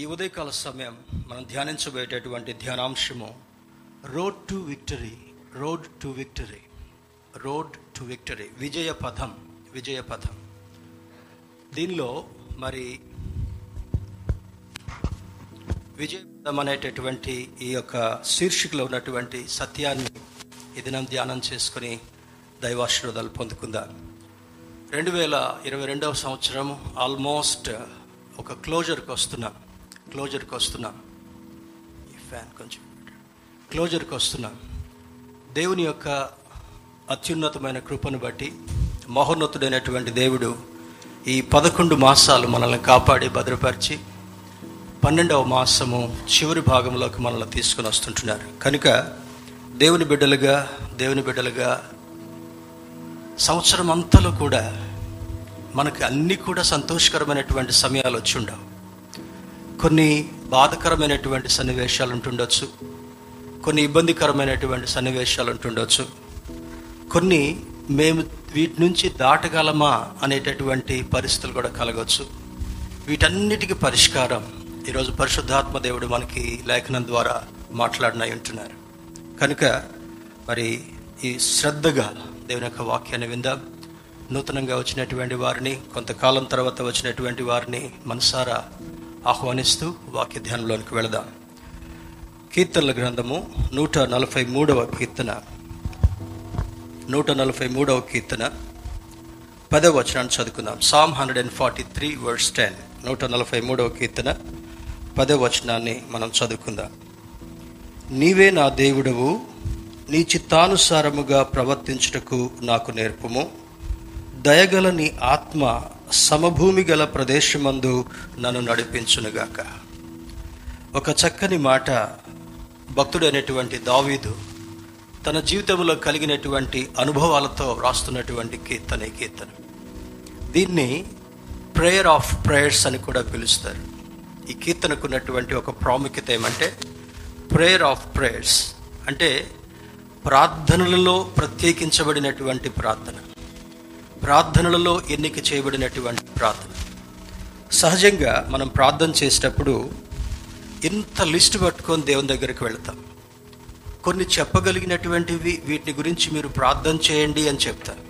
ఈ ఉదయకాల సమయం మనం ధ్యానించబోయేటటువంటి ధ్యానాంశము road to victory road to victory road to victory విజయ పథం విజయ పథం. దీనిలో మరి విజయపథం అనేటటువంటి ఈ యొక్క శీర్షికలో ఉన్నటువంటి సత్యాన్ని ఈ దినం ధ్యానం చేసుకుని దైవాశీర్వాదాలు పొందుకుందాం. రెండు వేల ఇరవై రెండవ సంవత్సరం ఆల్మోస్ట్ ఒక క్లోజర్కి వస్తున్నాం. క్లోజర్కి వస్తున్నా. ఈ ఫ్యాన్ కొంచెం క్లోజర్కి వస్తున్నా. దేవుని యొక్క అత్యున్నతమైన కృపను బట్టి మహోన్నతుడైనటువంటి దేవుడు ఈ పదకొండు మాసాలు మనల్ని కాపాడి భద్రపరిచి పన్నెండవ మాసము చివరి భాగంలోకి మనల్ని తీసుకుని వస్తుంటున్నారు. కనుక దేవుని బిడ్డలుగా దేవుని బిడ్డలుగా సంవత్సరం అంతలో కూడా మనకి అన్నీ కూడా సంతోషకరమైనటువంటి సమయాలు వచ్చి ఉండవు. కొన్ని బాధకరమైనటువంటి సన్నివేశాలు ఉంటుండొచ్చు. కొన్ని ఇబ్బందికరమైనటువంటి సన్నివేశాలు ఉంటుండొచ్చు. కొన్ని మేము వీటి నుంచి దాటగలమా అనేటటువంటి పరిస్థితులు కూడా కలగవచ్చు వీటన్నిటికీ పరిష్కారం ఈరోజు పరిశుద్ధాత్మ దేవుడు మనకి లేఖనం ద్వారా మాట్లాడినై ఉంటున్నారు. కనుక మరి ఈ శ్రద్ధగా దేవుని యొక్క వాక్యాన్ని విందాం. నూతనంగా వచ్చినటువంటి వారిని కొంతకాలం తర్వాత వచ్చినటువంటి వారిని మనసారా ఆహ్వానిస్తూ వాక్య ధ్యానంలోనికి వెళదాం. కీర్తనల గ్రంథము నూట నలభై మూడవ కీర్తన. నూట నలభై మూడవ కీర్తన. పదవ వచనాన్ని చదువుకుందాం. Psalm hundred and forty three words ten నూట నలభై మూడవ కీర్తన. పదవ వచనాన్ని మనం చదువుకుందాం. నీవే నా దేవుడవు నీ చిత్తానుసారముగా ప్రవర్తించుటకు నాకు నేర్పుము. దయగల నీ ఆత్మ సమభూమి గల ప్రదేశమందు నన్ను నడిపించునుగాక. ఒక చక్కని మాట భక్తుడైనటువంటి దావీదు తన జీవితంలో కలిగినటువంటి అనుభవాలతో వ్రాస్తున్నటువంటి కీర్తన కీర్తన. దీన్ని ప్రేయర్ ఆఫ్ ప్రేయర్స్ అని కూడా పిలుస్తారు. ఈ కీర్తనకు ఉన్నటువంటి ఒక ప్రాముఖ్యత ఏమంటే ప్రేయర్ ఆఫ్ ప్రేయర్స్ అంటే ప్రార్థనలలో ప్రత్యేకించబడినటువంటి ప్రార్థన. ప్రార్థనలలో ఎన్నిక చేయబడినటువంటి ప్రార్థన. సహజంగా మనం ప్రార్థన చేసేటప్పుడు ఇంత లిస్ట్ పట్టుకొని దేవుని దగ్గరికి వెళ్తాం. కొన్ని చెప్పగలిగినటువంటివి వీటిని గురించి మీరు ప్రార్థన చేయండి అని చెప్తారు.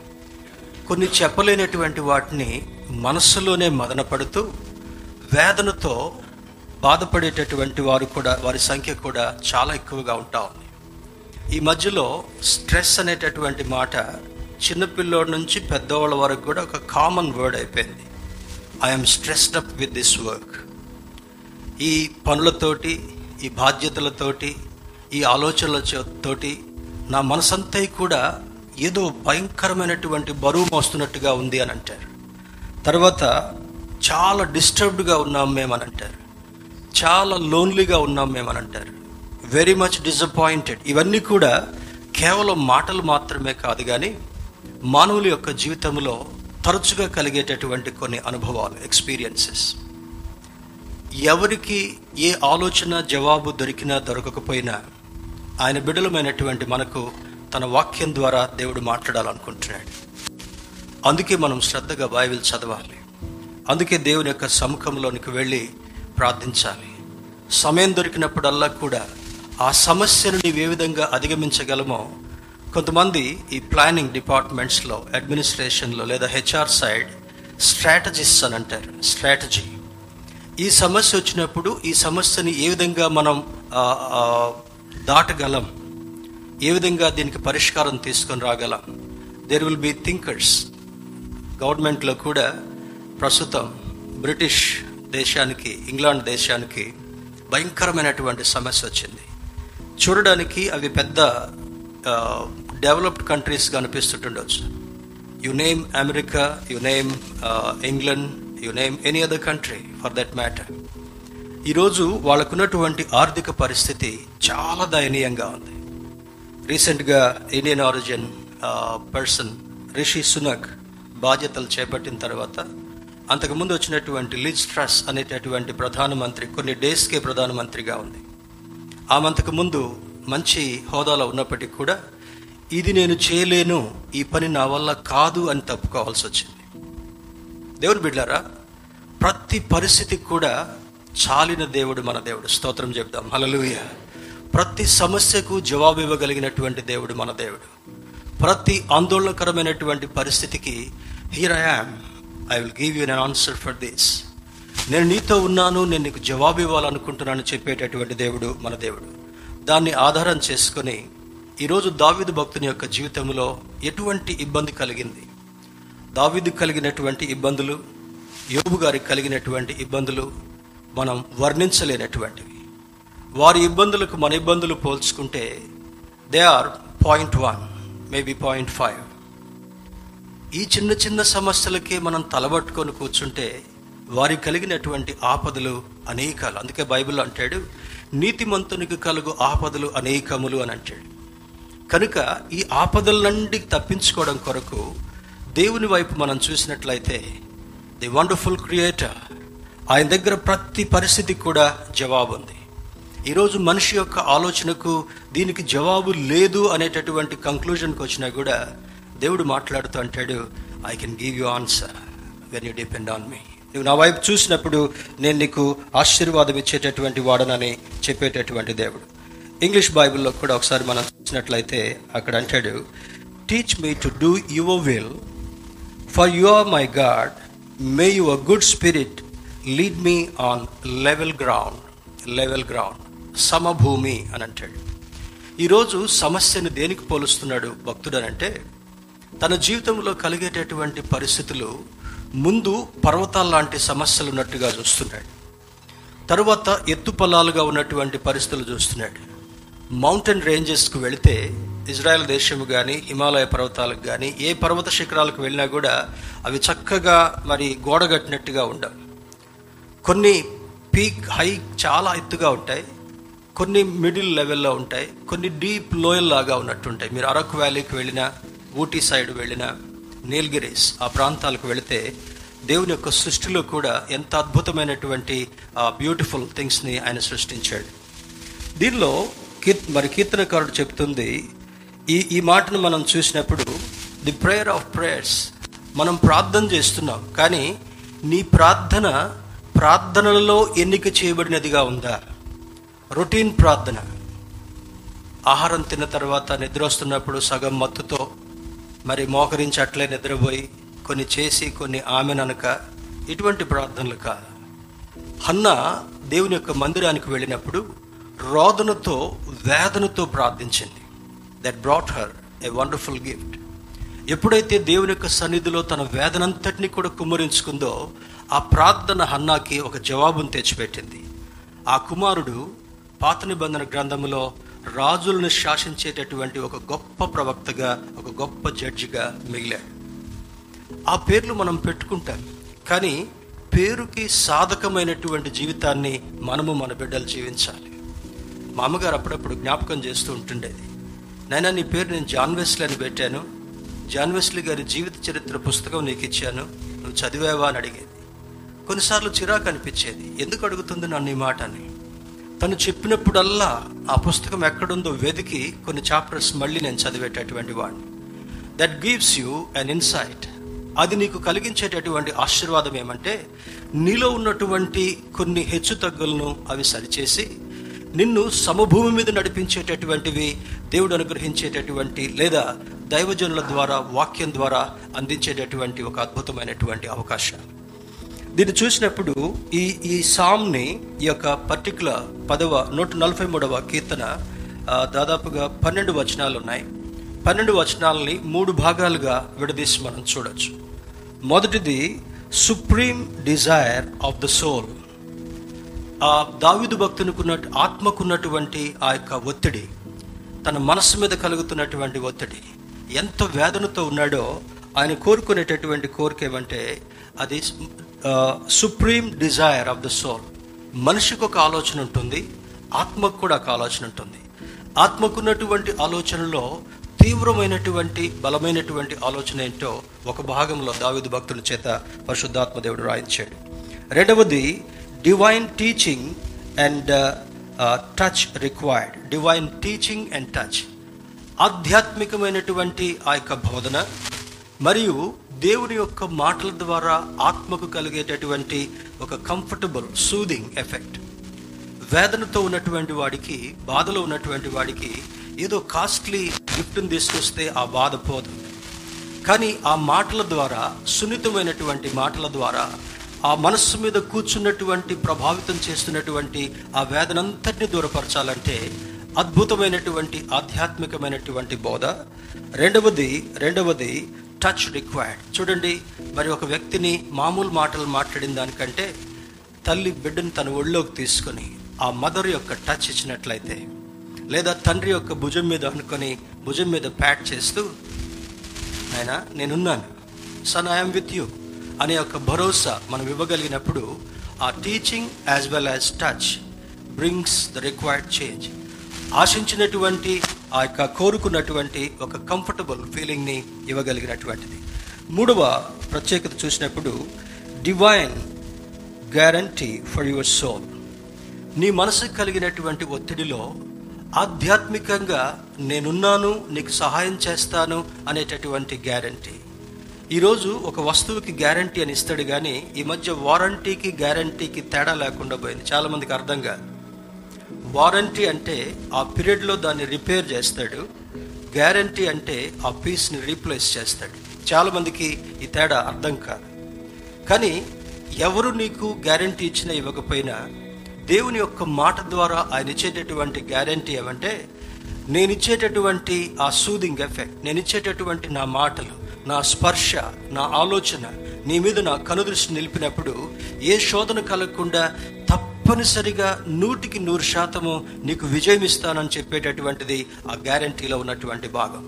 కొన్ని చెప్పలేనటువంటి వాటిని మనస్సులోనే మదనపడుతూ వేదనతో బాధపడేటటువంటి వారు కూడా వారి సంఖ్య కూడా చాలా ఎక్కువగా ఉంటా ఉంది. ఈ మధ్యలో స్ట్రెస్ అనేటటువంటి మాట చిన్నపిల్లోడి నుంచి పెద్దవాళ్ళ వరకు కూడా ఒక కామన్ వర్డ్ అయిపోయింది. I'm stressed up with this work ఈ పనులతోటి ఈ బాధ్యతలతోటి ఈ ఆలోచనలతోటి నా మనసంతా కూడా ఏదో భయంకరమైనటువంటి బరువు మోస్తున్నట్టుగా ఉంది అని అంటారు. తర్వాత చాలా డిస్టర్బ్డ్గా ఉన్నాం మేమని అంటారు. చాలా లోన్లీగా ఉన్నాం మేమని అంటారు. వెరీ మచ్ డిసప్పాయింటెడ్ ఇవన్నీ కూడా కేవలం మాటలు మాత్రమే కాదు కానీ మానవుల యొక్క జీవితంలో తరచుగా కలిగేటటువంటి కొన్ని అనుభవాలు ఎక్స్పీరియన్సెస్ ఎవరికి ఏ ఆలోచన జవాబు దొరికినా దొరకకపోయినా ఆయన బిడలమైనటువంటి మనకు తన వాక్యం ద్వారా దేవుడు మాట్లాడాలనుకుంటున్నాడు. అందుకే మనం శ్రద్ధగా బైబిల్ చదవాలి. అందుకే దేవుని యొక్క సముఖంలోనికి వెళ్ళి ప్రార్థించాలి. సమయం దొరికినప్పుడల్లా కూడా ఆ సమస్యను నీవు ఏ విధంగా అధిగమించగలమో కొంతమంది ఈ ప్లానింగ్ డిపార్ట్మెంట్స్లో అడ్మినిస్ట్రేషన్లో లేదా హెచ్ఆర్ సైడ్ స్ట్రాటజిస్ట్ అని అంటారు. స్ట్రాటజీ. ఈ సమస్య వచ్చినప్పుడు ఈ సమస్యని ఏ విధంగా మనం దాటగలం? ఏ విధంగా దీనికి పరిష్కారం తీసుకొని రాగలం? దేర్ విల్ బి థింకర్స్ గవర్నమెంట్లో కూడా ప్రస్తుతం బ్రిటిష్ దేశానికి ఇంగ్లాండ్ దేశానికి భయంకరమైనటువంటి సమస్య వచ్చింది. చూడడానికి అవి పెద్ద డెవలప్డ్ కంట్రీస్గా అనిపిస్తుంటుండొచ్చు you name America you name England you name any other country for that matter ఈరోజు వాళ్ళకున్నటువంటి ఆర్థిక పరిస్థితి చాలా దయనీయంగా ఉంది. రీసెంట్గా Indian origin person Rishi Sunak బాధ్యతలు చేపట్టిన తర్వాత అంతకుముందు వచ్చినటువంటి లిజ్ ట్రస్ అనేటటువంటి ప్రధానమంత్రి కొన్ని డేస్కే ప్రధానమంత్రిగా ఉంది. ఆమె అంతకుముందు మంచి హోదాలో ఉన్నప్పటికీ కూడా ఇది నేను చేయలేను ఈ పని నా వల్ల కాదు అని తప్పుకోవాల్సి వచ్చింది. దేవుని బిడ్డారా ప్రతి పరిస్థితికి కూడా చాలిన దేవుడు మన దేవుడు. స్తోత్రం చెప్దాం. హలలుయ ప్రతి సమస్యకు జవాబు ఇవ్వగలిగినటువంటి దేవుడు మన దేవుడు. ప్రతి ఆందోళనకరమైనటువంటి పరిస్థితికి here I am I will give you an answer for this నేను నీతో ఉన్నాను నేను నీకు జవాబు ఇవ్వాలనుకుంటున్నాను చెప్పేటటువంటి దేవుడు మన దేవుడు. దాన్ని ఆధారం చేసుకొని ఈరోజు దావిదు భక్తుని యొక్క జీవితంలో ఎటువంటి ఇబ్బంది కలిగింది? దావిదు కలిగినటువంటి ఇబ్బందులు యోబు గారికి కలిగినటువంటి ఇబ్బందులు మనం వర్ణించలేనటువంటివి. వారి ఇబ్బందులకు మన ఇబ్బందులు పోల్చుకుంటే they are point one maybe point five ఈ చిన్న చిన్న సమస్యలకే మనం తలబట్టుకొని కూర్చుంటే వారికి కలిగినటువంటి ఆపదలు అనేకాలు. అందుకే బైబిల్ అంటాడు నీతిమంతునికి కలుగు ఆపదలు అనేకములు అని అంటాడు. కనుక ఈ ఆపదల నుండి తప్పించుకోవడం కొరకు దేవుని వైపు మనం చూసినట్లయితే ది వండర్ఫుల్ క్రియేటర్ ఆయన దగ్గర ప్రతి పరిస్థితికి కూడా జవాబు ఉంది. ఈరోజు మనిషి యొక్క ఆలోచనకు దీనికి జవాబు లేదు అనేటటువంటి కంక్లూజన్కి వచ్చినా కూడా దేవుడు మాట్లాడుతూ అంటాడు I can give you answer when you depend on me నువ్వు నా వైపు చూసినప్పుడు నేను నీకు ఆశీర్వాదం ఇచ్చేటటువంటి వాడనని చెప్పేటటువంటి దేవుడు. ఇంగ్లీష్ బైబిల్లో కూడా ఒకసారి మనం చూసినట్లయితే అక్కడ అంటాడు teach me to do your will for you are my God may your good spirit lead me on level ground level ground సమభూమి అని అంటాడు. ఈరోజు సమస్యను దేనికి పోలుస్తున్నాడు భక్తుడు అని అంటే తన జీవితంలో కలిగేటటువంటి పరిస్థితులు ముందు పర్వతాల లాంటి సమస్యలు ఉన్నట్టుగా చూస్తున్నాడు. తరువాత ఎత్తు పొలాలుగా ఉన్నటువంటి పరిస్థితులు చూస్తున్నాడు. మౌంటైన్ రేంజెస్కు వెళితే ఇజ్రాయెల్ దేశం కానీ హిమాలయ పర్వతాలకు కానీ ఏ పర్వత శిఖరాలకు వెళ్ళినా కూడా అవి చక్కగా మరి గోడగట్టినట్టుగా ఉండవు. కొన్ని పీక్ హై చాలా ఎత్తుగా ఉంటాయి కొన్ని మిడిల్ లెవెల్లో ఉంటాయి కొన్ని డీప్ లోయల్లాగా ఉన్నట్టు ఉంటాయి మీరు అరకు వ్యాలీకి వెళ్ళినా ఊటీ సైడ్ వెళ్ళినా నీల్గిరీస్ ఆ ప్రాంతాలకు వెళితే దేవుని యొక్క సృష్టిలో కూడా ఎంత అద్భుతమైనటువంటి బ్యూటిఫుల్ థింగ్స్ని ఆయన సృష్టించాడు. దీనిలో కీర్ మరి కీర్తనకారుడు చెప్తుంది ఈ ఈ మాటను మనం చూసినప్పుడు ది ప్రేయర్ ఆఫ్ ప్రేయర్స్ మనం ప్రార్థన చేస్తున్నాం కానీ నీ ప్రార్థన ప్రార్థనలలో ఎన్నిక చేయబడినదిగా ఉందా? రొటీన్ ప్రార్థన. ఆహారం తిన్న తర్వాత నిద్ర వస్తున్నప్పుడు సగం మత్తుతో మరి మోకరించి అట్లే నిద్రపోయి కొన్ని చేసి కొన్ని ఆమెననక ఇటువంటి ప్రార్థనలు కాదు. హన్న దేవుని యొక్క మందిరానికి వెళ్ళినప్పుడు రోదనతో వేదనతో ప్రార్థించింది. That brought her a wonderful gift ఎప్పుడైతే దేవుని యొక్క సన్నిధిలో తన వేదనంతటిని కూడా కుమ్మరించుకుందో ఆ ప్రార్థన హన్నాకి ఒక జవాబును తెచ్చిపెట్టింది. ఆ కుమారుడు పాత నిబంధన గ్రంథంలో రాజులను శాసించేటటువంటి ఒక గొప్ప ప్రవక్తగా ఒక గొప్ప జడ్జిగా మిగిలాడు. ఆ పేర్లు మనం పెట్టుకుంటాం కానీ పేరుకి సాధకమైనటువంటి జీవితాన్ని మనము మన బిడ్డలు జీవించాలి. మా అమ్మగారు అప్పుడప్పుడు జ్ఞాపకం చేస్తూ ఉంటుండేది నైనా నీ పేరు నేను జాన్ వెస్లీ అని పెట్టాను. జాన్ వెస్లీ గారి జీవిత చరిత్ర పుస్తకం నీకు ఇచ్చాను. నువ్వు చదివావా? అని అడిగేది. కొన్నిసార్లు చిరాకు అనిపించేది. ఎందుకు అడుగుతుంది నన్ను ఈ మాట? అని. తను చెప్పినప్పుడల్లా ఆ పుస్తకం ఎక్కడుందో వెతికి కొన్ని చాప్టర్స్ మళ్ళీ నేను చదివేటటువంటి వాడిని that gives you an insight అది నీకు కలిగించేటటువంటి ఆశీర్వాదం ఏమంటే నీలో ఉన్నటువంటి కొన్ని హెచ్చు తగ్గులను అవి సరిచేసి నిన్ను సమభూమి మీద నడిపించేటటువంటివి దేవుడు అనుగ్రహించేటటువంటి లేదా దైవజనుల ద్వారా వాక్యం ద్వారా అందించేటటువంటి ఒక అద్భుతమైనటువంటి అవకాశం. దీన్ని చూసినప్పుడు ఈ ఈ సామ్ని ఈ యొక్క పర్టికులర్ పదవ నూట నలభై మూడవ కీర్తన దాదాపుగా పన్నెండు వచనాలు ఉన్నాయి. పన్నెండు వచనాలని మూడు భాగాలుగా విడదీసి మనం చూడొచ్చు. మొదటిది supreme desire of the soul ఆ దావిదు భక్తునికున్న ఆత్మకున్నటువంటి ఆ యొక్క ఒత్తిడి తన మనస్సు మీద కలుగుతున్నటువంటి ఒత్తిడి ఎంత వేదనతో ఉన్నాడో ఆయన కోరుకునేటటువంటి కోరిక ఏమంటే అది supreme desire of the soul మనిషికి ఒక ఆలోచన ఉంటుంది ఆత్మకు కూడా ఒక ఆలోచన ఉంటుంది. ఆత్మకున్నటువంటి ఆలోచనలో తీవ్రమైనటువంటి బలమైనటువంటి ఆలోచన ఏంటో ఒక భాగంలో దావిదు భక్తుల చేత పరిశుద్ధాత్మ దేవుడు రాయించాడు. రెండవది divine teaching and touch required divine teaching and touch ఆధ్యాత్మికమైనటువంటి ఆ యొక్క బోధన మరియు దేవుని యొక్క మాటల ద్వారా ఆత్మకు కలిగేటటువంటి ఒక కంఫర్టబుల్ సూదింగ్ ఎఫెక్ట్ వేదనతో ఉన్నటువంటి వాడికి బాధలో ఉన్నటువంటి వాడికి ఏదో కాస్ట్లీ గిఫ్ట్ని తీసుకొస్తే ఆ బాధ పోదు. కానీ ఆ మాటల ద్వారా సున్నితమైనటువంటి మాటల ద్వారా ఆ మనస్సు మీద కూర్చున్నటువంటి ప్రభావితం చేస్తున్నటువంటి ఆ వేదనంతటిని దూరపరచాలంటే అద్భుతమైనటువంటి ఆధ్యాత్మికమైనటువంటి బోధ. రెండవది రెండవది టచ్ రిక్వైర్డ్ చూడండి మరి ఒక వ్యక్తిని మామూలు మాటలు మాట్లాడిన దానికంటే తల్లి బిడ్డను తన ఒళ్ళోకి తీసుకొని ఆ మదర్ యొక్క టచ్ ఇచ్చినట్లయితే లేదా తండ్రి యొక్క భుజం మీద అనుకొని భుజం మీద ప్యాట్ చేస్తూ ఆయన నేనున్నాను. సన్ ఐఎమ్ విత్ యూ అనే ఒక భరోసా మనం ఇవ్వగలిగినప్పుడు ఆ teaching as well as touch brings the required change ఆశించినటువంటి ఆ యొక్క కోరుకున్నటువంటి ఒక కంఫర్టబుల్ ఫీలింగ్ని ఇవ్వగలిగినటువంటిది. మూడవ ప్రత్యేకత చూసినప్పుడు divine guarantee for your soul నీ మనసుకు కలిగినటువంటి ఒత్తిడిలో ఆధ్యాత్మికంగా నేనున్నాను నీకు సహాయం చేస్తాను అనేటటువంటి గ్యారంటీ ఈరోజు ఒక వస్తువుకి గ్యారంటీ అని ఇస్తాడు కానీ ఈ మధ్య వారంటీకి గ్యారంటీకి తేడా లేకుండా పోయింది. చాలామందికి అర్థం కాదు. వారంటీ అంటే ఆ పీరియడ్లో దాన్ని రిపేర్ చేస్తాడు. గ్యారంటీ అంటే ఆ పీస్ని రీప్లేస్ చేస్తాడు. చాలామందికి ఈ తేడా అర్థం కాదు. కానీ ఎవరు నీకు గ్యారంటీ ఇచ్చినా ఇవ్వకపోయినా దేవుని యొక్క మాట ద్వారా ఆయన ఇచ్చేటటువంటి గ్యారంటీ ఏమంటే నేను ఇచ్చేటటువంటి ఆ సూదింగ్ ఎఫెక్ట్ నేను ఇచ్చేటటువంటి నా మాటలు నా స్పర్శ నా ఆలోచన నీ మీద నా కనుదృష్టి నిలిపినప్పుడు ఏ శోధన కలగకుండా తప్పనిసరిగా నూటికి నూరు శాతము నీకు విజయం ఇస్తానని చెప్పేటటువంటిది ఆ గ్యారంటీలో ఉన్నటువంటి భాగం.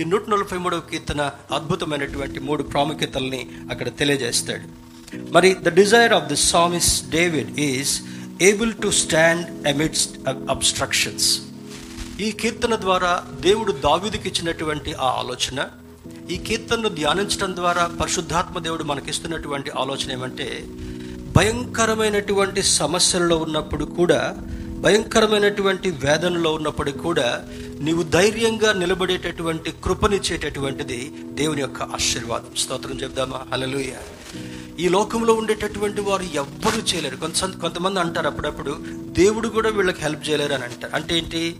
ఈ నూట నలభై మూడవ కీర్తన అద్భుతమైనటువంటి మూడు ప్రాముఖ్యతల్ని అక్కడ తెలియజేస్తాడు. మరి the desire of the psalmist David is able to stand amidst obstructions. ఈ కీర్తన ద్వారా దేవుడు దావిదికి ఇచ్చినటువంటి ఆ ఆలోచన ఈ కీర్తనను ధ్యానించడం ద్వారా పరిశుద్ధాత్మ దేవుడు మనకిస్తున్నటువంటి ఆలోచన ఏమంటే భయంకరమైనటువంటి సమస్యలలో ఉన్నప్పుడు కూడా భయంకరమైనటువంటి వేదనలో ఉన్నప్పుడు కూడా నీవు ధైర్యంగా నిలబడేటటువంటి కృపనిచ్చేటటువంటిది దేవుని యొక్క ఆశీర్వాదం. స్తోత్రం చెప్దామా? హలలుయ ఈ లోకంలో ఉండేటటువంటి వారు ఎవ్వరూ చేయలేరు. కొంత కొంతమంది అంటారు అప్పుడప్పుడు దేవుడు కూడా వీళ్ళకి హెల్ప్ చేయలేరు అని అంటారు. అంటే ఏంటి?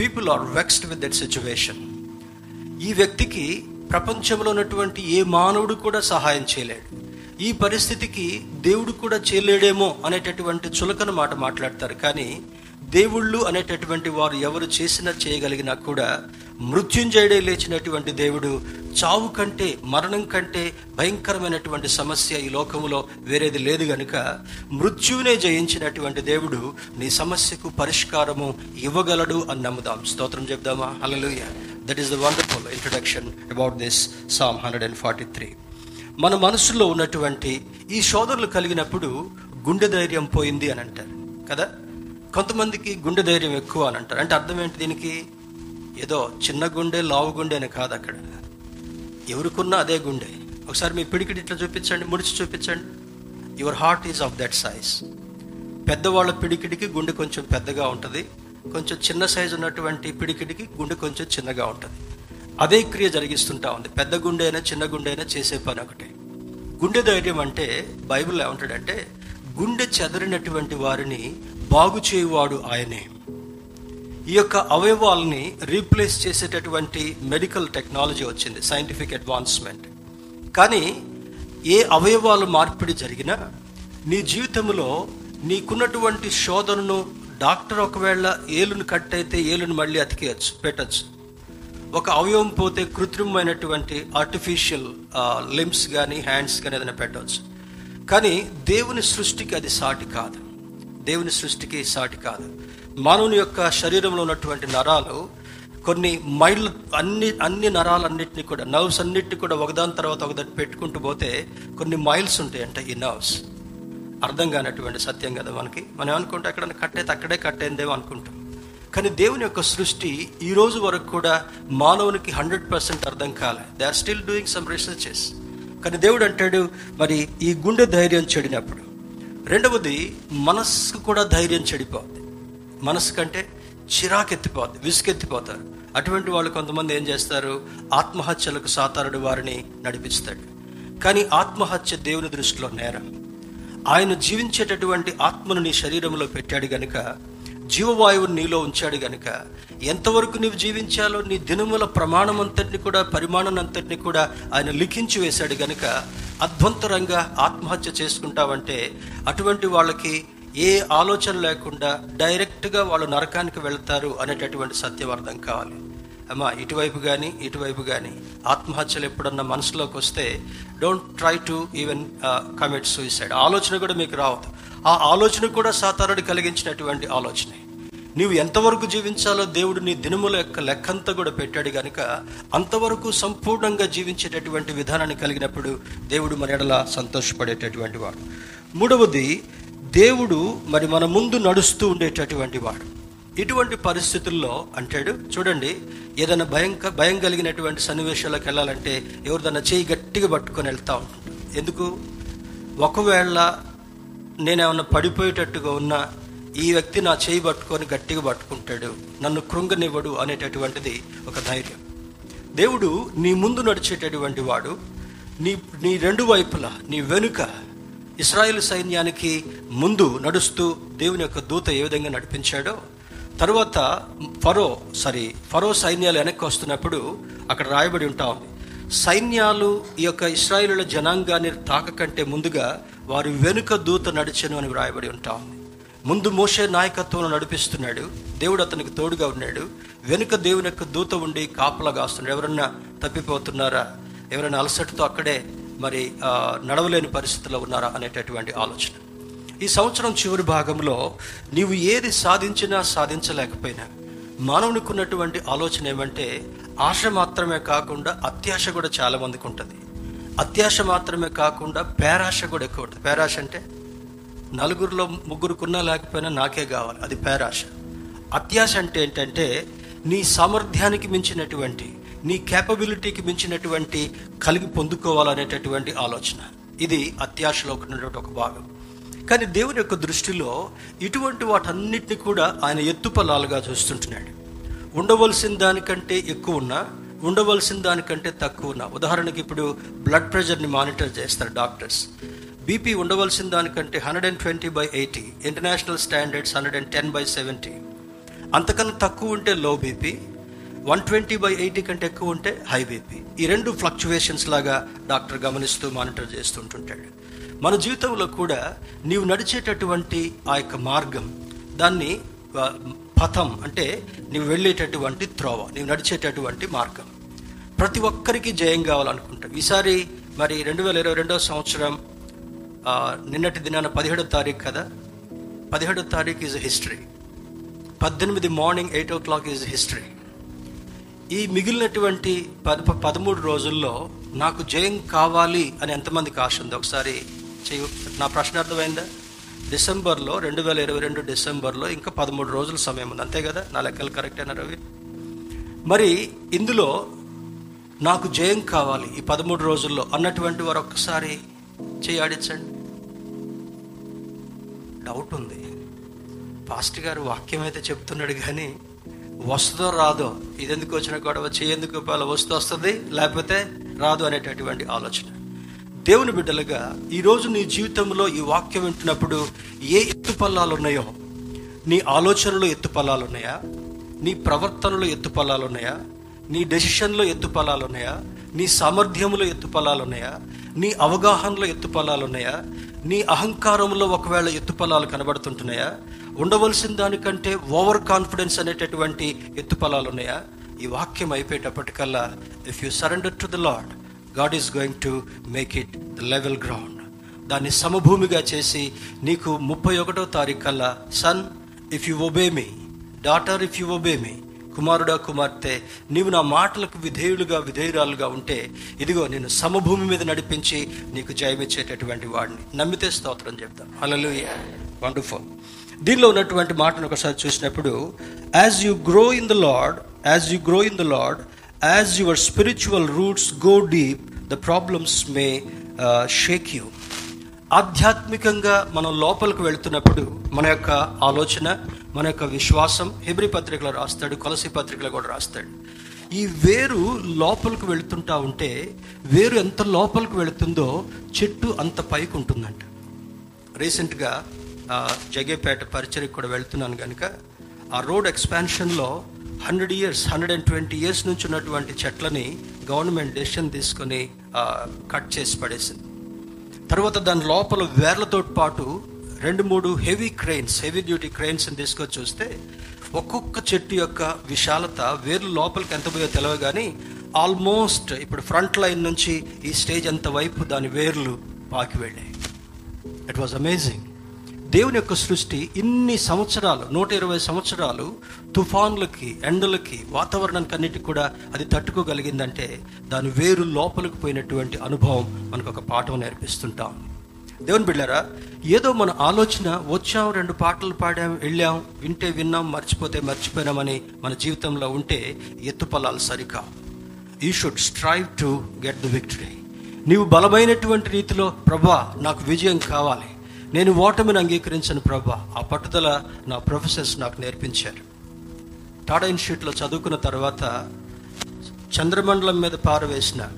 People are vexed with that situation ఈ వ్యక్తికి ప్రపంచంలో ఉన్నటువంటి ఏ మానవుడు కూడా సహాయం చేయలేడు. ఈ పరిస్థితికి దేవుడు కూడా చేయలేడేమో అనేటటువంటి చులకన మాట మాట్లాడతారు. కానీ దేవుళ్ళు అనేటటువంటి వారు ఎవరు చేసినా చేయగలిగినా కూడా మృత్యుంజయుడే లేచినటువంటి దేవుడు చావు కంటే మరణం కంటే భయంకరమైనటువంటి సమస్య ఈ లోకంలో వేరేది లేదు గనుక మృత్యువునే జయించినటువంటి దేవుడు నీ సమస్యకు పరిష్కారము ఇవ్వగలడు అని నమ్ముదాం. స్తోత్రం చెప్దామా? అలలుయ that is the wonderful introduction about this psalm hundred and forty three మన మనసులో ఉన్నటువంటి ఈ సోదరులు కలిగినప్పుడు గుండె ధైర్యం పోయింది అని అంటారు కదా? కొంతమందికి గుండె ధైర్యం ఎక్కువ అని అంటారు. అంటే అర్థం ఏంటి దీనికి? ఏదో చిన్న గుండె లావు గుండె అని కాదు అక్కడ. ఎవరికున్నా అదే గుండె. ఒకసారి మీ పిడికిడి ఇట్లా చూపించండి ముడిచి చూపించండి. Your heart is of that size పెద్దవాళ్ళ పిడికిడికి గుండె కొంచెం పెద్దగా ఉంటుంది. కొంచెం చిన్న సైజు ఉన్నటువంటి పిడికిడికి గుండె కొంచెం చిన్నగా ఉంటుంది. అదే క్రియ జరిగిస్తుంటా ఉంది. పెద్ద గుండె అయినా చిన్న గుండె అయినా చేసే పని ఒకటే. గుండె ధైర్యం అంటే బైబిల్ ఏమంటాడంటే గుండె చెదరినటువంటి వారిని బాగు చేయువాడు ఆయనే. ఈ యొక్క అవయవాల్ని రీప్లేస్ చేసేటటువంటి మెడికల్ టెక్నాలజీ వచ్చింది సైంటిఫిక్ అడ్వాన్స్మెంట్. కానీ ఏ అవయవాలు మార్పిడి జరిగినా నీ జీవితంలో నీకున్నటువంటి శోధనను డాక్టర్ ఒకవేళ ఏలును కట్ అయితే ఏలును మళ్ళీ అతికేయచ్చు పెట్టచ్చు. ఒక అవయవం పోతే కృత్రిమమైనటువంటి ఆర్టిఫిషియల్ లిమ్స్ కానీ హ్యాండ్స్ కానీ ఏదైనా పెట్టవచ్చు. కానీ దేవుని సృష్టికి అది సాటి కాదు. దేవుని సృష్టికి సాటి కాదు. మానవుని యొక్క శరీరంలో ఉన్నటువంటి నరాలు కొన్ని మైళ్ళు అన్ని అన్ని నరాలన్నింటినీ కూడా నర్వ్స్ అన్నిటిని కూడా ఒకదాని తర్వాత ఒకదాన్ని పెట్టుకుంటూ పోతే కొన్ని మైల్స్ ఉంటాయంట ఈ నర్వ్స్ అర్థం కానటువంటి సత్యం కదా మనకి. మనం ఏమనుకుంటే? అక్కడ కట్టేది అక్కడే కట్టేందేమో అనుకుంటాం. కానీ దేవుని యొక్క సృష్టి ఈ రోజు వరకు కూడా మానవునికి హండ్రెడ్ పర్సెంట్ అర్థం కాలే. They are still doing some researches కానీ దేవుడు అంటాడు మరి ఈ గుండె ధైర్యం చెడినప్పుడు. రెండవది మనస్సు కూడా ధైర్యం చెడిపోద్ది. మనసు కంటే చిరాకెత్తిపోద్ది విసుకెత్తిపోతారు అటువంటి వాళ్ళు కొంతమంది ఏం చేస్తారు? ఆత్మహత్యలకు సాతారుడు వారిని నడిపిస్తాడు. కానీ ఆత్మహత్య దేవుని దృష్టిలో నేరం. ఆయన జీవించేటటువంటి ఆత్మను నీ శరీరంలో పెట్టాడు గనుక జీవవాయువుని నీలో ఉంచాడు గనుక ఎంతవరకు నీవు జీవించాలో నీ దినముల ప్రమాణం అంతటిని కూడా పరిమాణం అంతటిని కూడా ఆయన లిఖించి వేశాడు గనుక అద్భుతరంగా ఆత్మహత్య చేసుకుంటావంటే అటువంటి వాళ్ళకి ఏ ఆలోచన లేకుండా డైరెక్ట్గా వాళ్ళు నరకానికి వెళ్తారు అనేటటువంటి సత్యం అర్థం కావాలి. అమ్మా ఇటువైపు కానీ ఇటువైపు కానీ ఆత్మహత్యలు ఎప్పుడన్నా మనసులోకి వస్తే don't try to even commit suicide ఆలోచన కూడా మీకు రావద్దు. ఆ ఆలోచన కూడా సాతారుడు కలిగించినటువంటి ఆలోచనే. నీవు ఎంతవరకు జీవించాలో దేవుడు నీ దినముల యొక్క లెక్కంతా కూడా పెట్టాడు కనుక అంతవరకు సంపూర్ణంగా జీవించేటటువంటి విధానాన్ని కలిగినప్పుడు దేవుడు మన ఎడల సంతోషపడేటటువంటి వాడు. మూడవది దేవుడు మరి మన ముందు నడుస్తూ ఉండేటటువంటి వాడు. ఇటువంటి పరిస్థితుల్లో అంటాడు చూడండి ఏదైనా భయం భయం కలిగినటువంటి సన్నివేశాలకు వెళ్ళాలంటే ఎవరిదన్నా చేయి గట్టిగా పట్టుకొని వెళ్తా ఉంటుంది ఎందుకు? ఒకవేళ నేనేమన్నా పడిపోయేటట్టుగా ఉన్నా ఈ వ్యక్తి నా చేయి పట్టుకొని గట్టిగా పట్టుకుంటాడు నన్ను కృంగనివ్వడు అనేటటువంటిది ఒక ధైర్యం. దేవుడు నీ ముందు నడిచేటటువంటి వాడు నీ నీ రెండు వైపులా నీ వెనుక ఇస్రాయేల్ సైన్యానికి ముందు నడుస్తూ దేవుని యొక్క దూత ఏ విధంగా నడిపించాడో తరువాత ఫరో సారీ ఫరో సైన్యాలు వెనక్కి వస్తున్నప్పుడు అక్కడ రాయబడి ఉంటా ఉంది. సైన్యాలు ఈ యొక్క ఇస్రాయేలుల జనాంగాన్ని తాకకంటే ముందుగా వారి వెనుక దూత నడిచెను అని వ్రాయబడి ఉంటా ఉంది. ముందు మోసే నాయకత్వంలో నడిపిస్తున్నాడు. దేవుడు అతనికి తోడుగా ఉన్నాడు. వెనుక దేవుని యొక్క దూత ఉండి కాపలా కాస్తున్నాడు. ఎవరన్నా తప్పిపోతున్నారా? ఎవరైనా అలసటతో అక్కడే మరి నడవలేని పరిస్థితిలో ఉన్నారా అనేటటువంటి ఆలోచన. ఈ సంవత్సరం చివరి భాగంలో నీవు ఏది సాధించినా సాధించలేకపోయినా మానవునికి ఉన్నటువంటి ఆలోచన ఏమంటే ఆశ మాత్రమే కాకుండా అత్యాశ కూడా చాలా మందికి ఉంటుంది. అత్యాశ మాత్రమే కాకుండా పేరాశ కూడా ఎక్కువ ఉంటుంది. పేరాశ అంటే నలుగురిలో ముగ్గురుకున్నా లేకపోయినా నాకే కావాలి అది పేరాశ. అత్యాశ అంటే ఏంటంటే నీ సామర్థ్యానికి మించినటువంటి నీ కేపబిలిటీకి మించినటువంటి కలిగి పొందుకోవాలనేటటువంటి ఆలోచన. ఇది అత్యాశలో ఉన్నటువంటి ఒక భాగం. కానీ దేవుని యొక్క దృష్టిలో ఇటువంటి వాటన్నిటిని కూడా ఆయన ఎత్తుపలాలుగా చూస్తుంటున్నాడు. ఉండవలసిన దానికంటే ఎక్కువ ఉన్నా ఉండవలసిన దానికంటే తక్కువ ఉన్నా. ఉదాహరణకి ఇప్పుడు బ్లడ్ ప్రెషర్ని మానిటర్ చేస్తారు డాక్టర్స్. బీపీ ఉండవలసిన దానికంటే hundred and twenty by eighty international standards hundred and ten by seventy. అంతకన్నా తక్కువ ఉంటే low BP one twenty by eighty కంటే ఎక్కువ ఉంటే హై బీపీ. ఈ రెండు ఫ్లక్చువేషన్స్ లాగా డాక్టర్ గమనిస్తూ మానిటర్ చేస్తుంటుంటాడు. మన జీవితంలో కూడా నీవు నడిచేటటువంటి ఆ యొక్క మార్గం దాన్ని పథం అంటే నీవు వెళ్ళేటటువంటి త్రోవ నీవు నడిచేటటువంటి మార్గం. ప్రతి ఒక్కరికి జయం కావాలనుకుంటాం. ఈసారి మరి రెండు వేల ఇరవై రెండవ సంవత్సరం నిన్నటి దినాన పదిహేడో తారీఖు కదా? పదిహేడో తారీఖు ఈజ్ హిస్టరీ పద్దెనిమిది morning eight o'clock is history ఈ మిగిలినటువంటి పద పదమూడు రోజుల్లో నాకు జయం కావాలి అని ఎంతమందికి ఆశ ఉంది? ఒకసారి చెయ్యి నా ప్రశ్న అర్థమైందా? డిసెంబర్లో రెండు వేల ఇరవై రెండు డిసెంబర్లో ఇంకా పదమూడు రోజుల సమయం ఉంది. అంతే కదా? నా లెక్కలు కరెక్ట్ అయినా రవి? మరి ఇందులో నాకు జయం కావాలి ఈ పదమూడు రోజుల్లో అన్నటువంటి వారు ఒక్కసారి చేయాడించండి డౌట్ ఉంది. పాస్ట్ గారు వాక్యం అయితే చెప్తున్నాడు కానీ వస్తుందో రాదో ఇది ఎందుకు వచ్చిన గొడవ చేయందుకు వస్తూ వస్తుంది లేకపోతే రాదు అనేటటువంటి ఆలోచన. దేవుని బిడ్డలుగా ఈరోజు నీ జీవితంలో ఈ వాక్యం వింటున్నప్పుడు ఏ ఎత్తుపల్లాలు ఉన్నాయో నీ ఆలోచనలో ఎత్తుపల్లాలు ఉన్నాయా నీ ప్రవర్తనలో ఎత్తుపల్లాలు ఉన్నాయా నీ డెసిషన్లో ఎత్తుపల్లాలు ఉన్నాయా నీ సామర్థ్యంలో ఎత్తుపల్లాలు ఉన్నాయా నీ అవగాహనలో ఎత్తుపల్లాలు ఉన్నాయా నీ అహంకారంలో ఒకవేళ ఎత్తుపల్లాలు కనబడుతుంటున్నాయా? ఉండవలసిన దానికంటే ఓవర్ కాన్ఫిడెన్స్ అనేటటువంటి ఎత్తుపల్లాలు ఉన్నాయా ఈ వాక్యం అయిపోయేటప్పటికల్లా if you surrender to the Lord God is going to make it the level ground దాన్ని సమభూమిగా చేసి నీకు ముప్పై ఒకటో తారీఖు కల్లా son if you obey me daughter if you obey me కుమారుడా కుమార్తె నీవు నా మాటలకు విధేయులుగా విధేయురాలుగా ఉంటే ఇదిగో నేను సమభూమి మీద నడిపించి నీకు జయమిచ్చేటటువంటి వాడిని. నమ్మితే స్తోత్రం చెప్తాను అలలు వండర్ఫుల్ దీనిలో ఉన్నటువంటి మాటను ఒకసారి చూసినప్పుడు as you grow in the Lord as you grow in the Lord as your spiritual roots go deep the problems may shake you ఆధ్యాత్మికంగా మనం లోపలికి వెళ్తున్నప్పుడు మన యొక్క ఆలోచన మన యొక్క విశ్వాసం హెబ్రి పత్రికలో రాస్తాడు కొలసి పత్రికలో కూడా రాస్తాడు. ఈ వేరు లోపలికి వెళ్తుంటా ఉంటే వేరు ఎంత లోపలికి వెళుతుందో చెట్టు అంత పైకి ఉంటుందంట. రీసెంట్గా జగేపేట పరిచయకు కూడా వెళ్తున్నాను కనుక ఆ road ఎక్స్పాన్షన్లో hundred years hundred and twenty years నుంచి ఉన్నటువంటి చెట్లని గవర్నమెంట్ డెసిషన్ తీసుకొని కట్ చేసి పడేసింది. తర్వాత దాని లోపల వేర్లతో పాటు రెండు మూడు హెవీ క్రెయిన్స్ హెవీ డ్యూటీ క్రెయిన్స్ని తీసుకొచ్చి చూస్తే ఒక్కొక్క చెట్టు యొక్క విశాలత వేర్లు లోపలికి ఎంత పోయో తెలియదు కానీ ఆల్మోస్ట్ ఇప్పుడు ఫ్రంట్ లైన్ నుంచి ఈ స్టేజ్ అంత వైపు దాని వేర్లు పాకి వెళ్ళాయి. ఇట్ వాజ్ అమేజింగ్ దేవుని యొక్క సృష్టి ఇన్ని సంవత్సరాలు నూట ఇరవై సంవత్సరాలు తుఫాన్లకి ఎండలకి వాతావరణానికి అన్నిటికి కూడా అది తట్టుకోగలిగిందంటే దాని వేరు లోపలికి పోయినటువంటి అనుభవం మనకు ఒక పాఠం నేర్పిస్తుంటాం. దేవుని బిళ్ళారా ఏదో మన ఆలోచన వచ్చాం రెండు పాటలు పాడాం వెళ్ళాం వింటే విన్నాం మర్చిపోతే మర్చిపోయినామని మన జీవితంలో ఉంటే ఎత్తుపల్లాలు సరికా. You should strive to get the victory నీవు బలమైనటువంటి రీతిలో ప్రభా నాకు విజయం కావాలి. నేను ఓటమిని అంగీకరించను ప్రభా. ఆ పట్టుదల నా ప్రొఫెసర్స్ నాకు నేర్పించారు. టాటా ఇన్స్టిట్యూట్లో చదువుకున్న తర్వాత చంద్రమండలం మీద పారవేసిన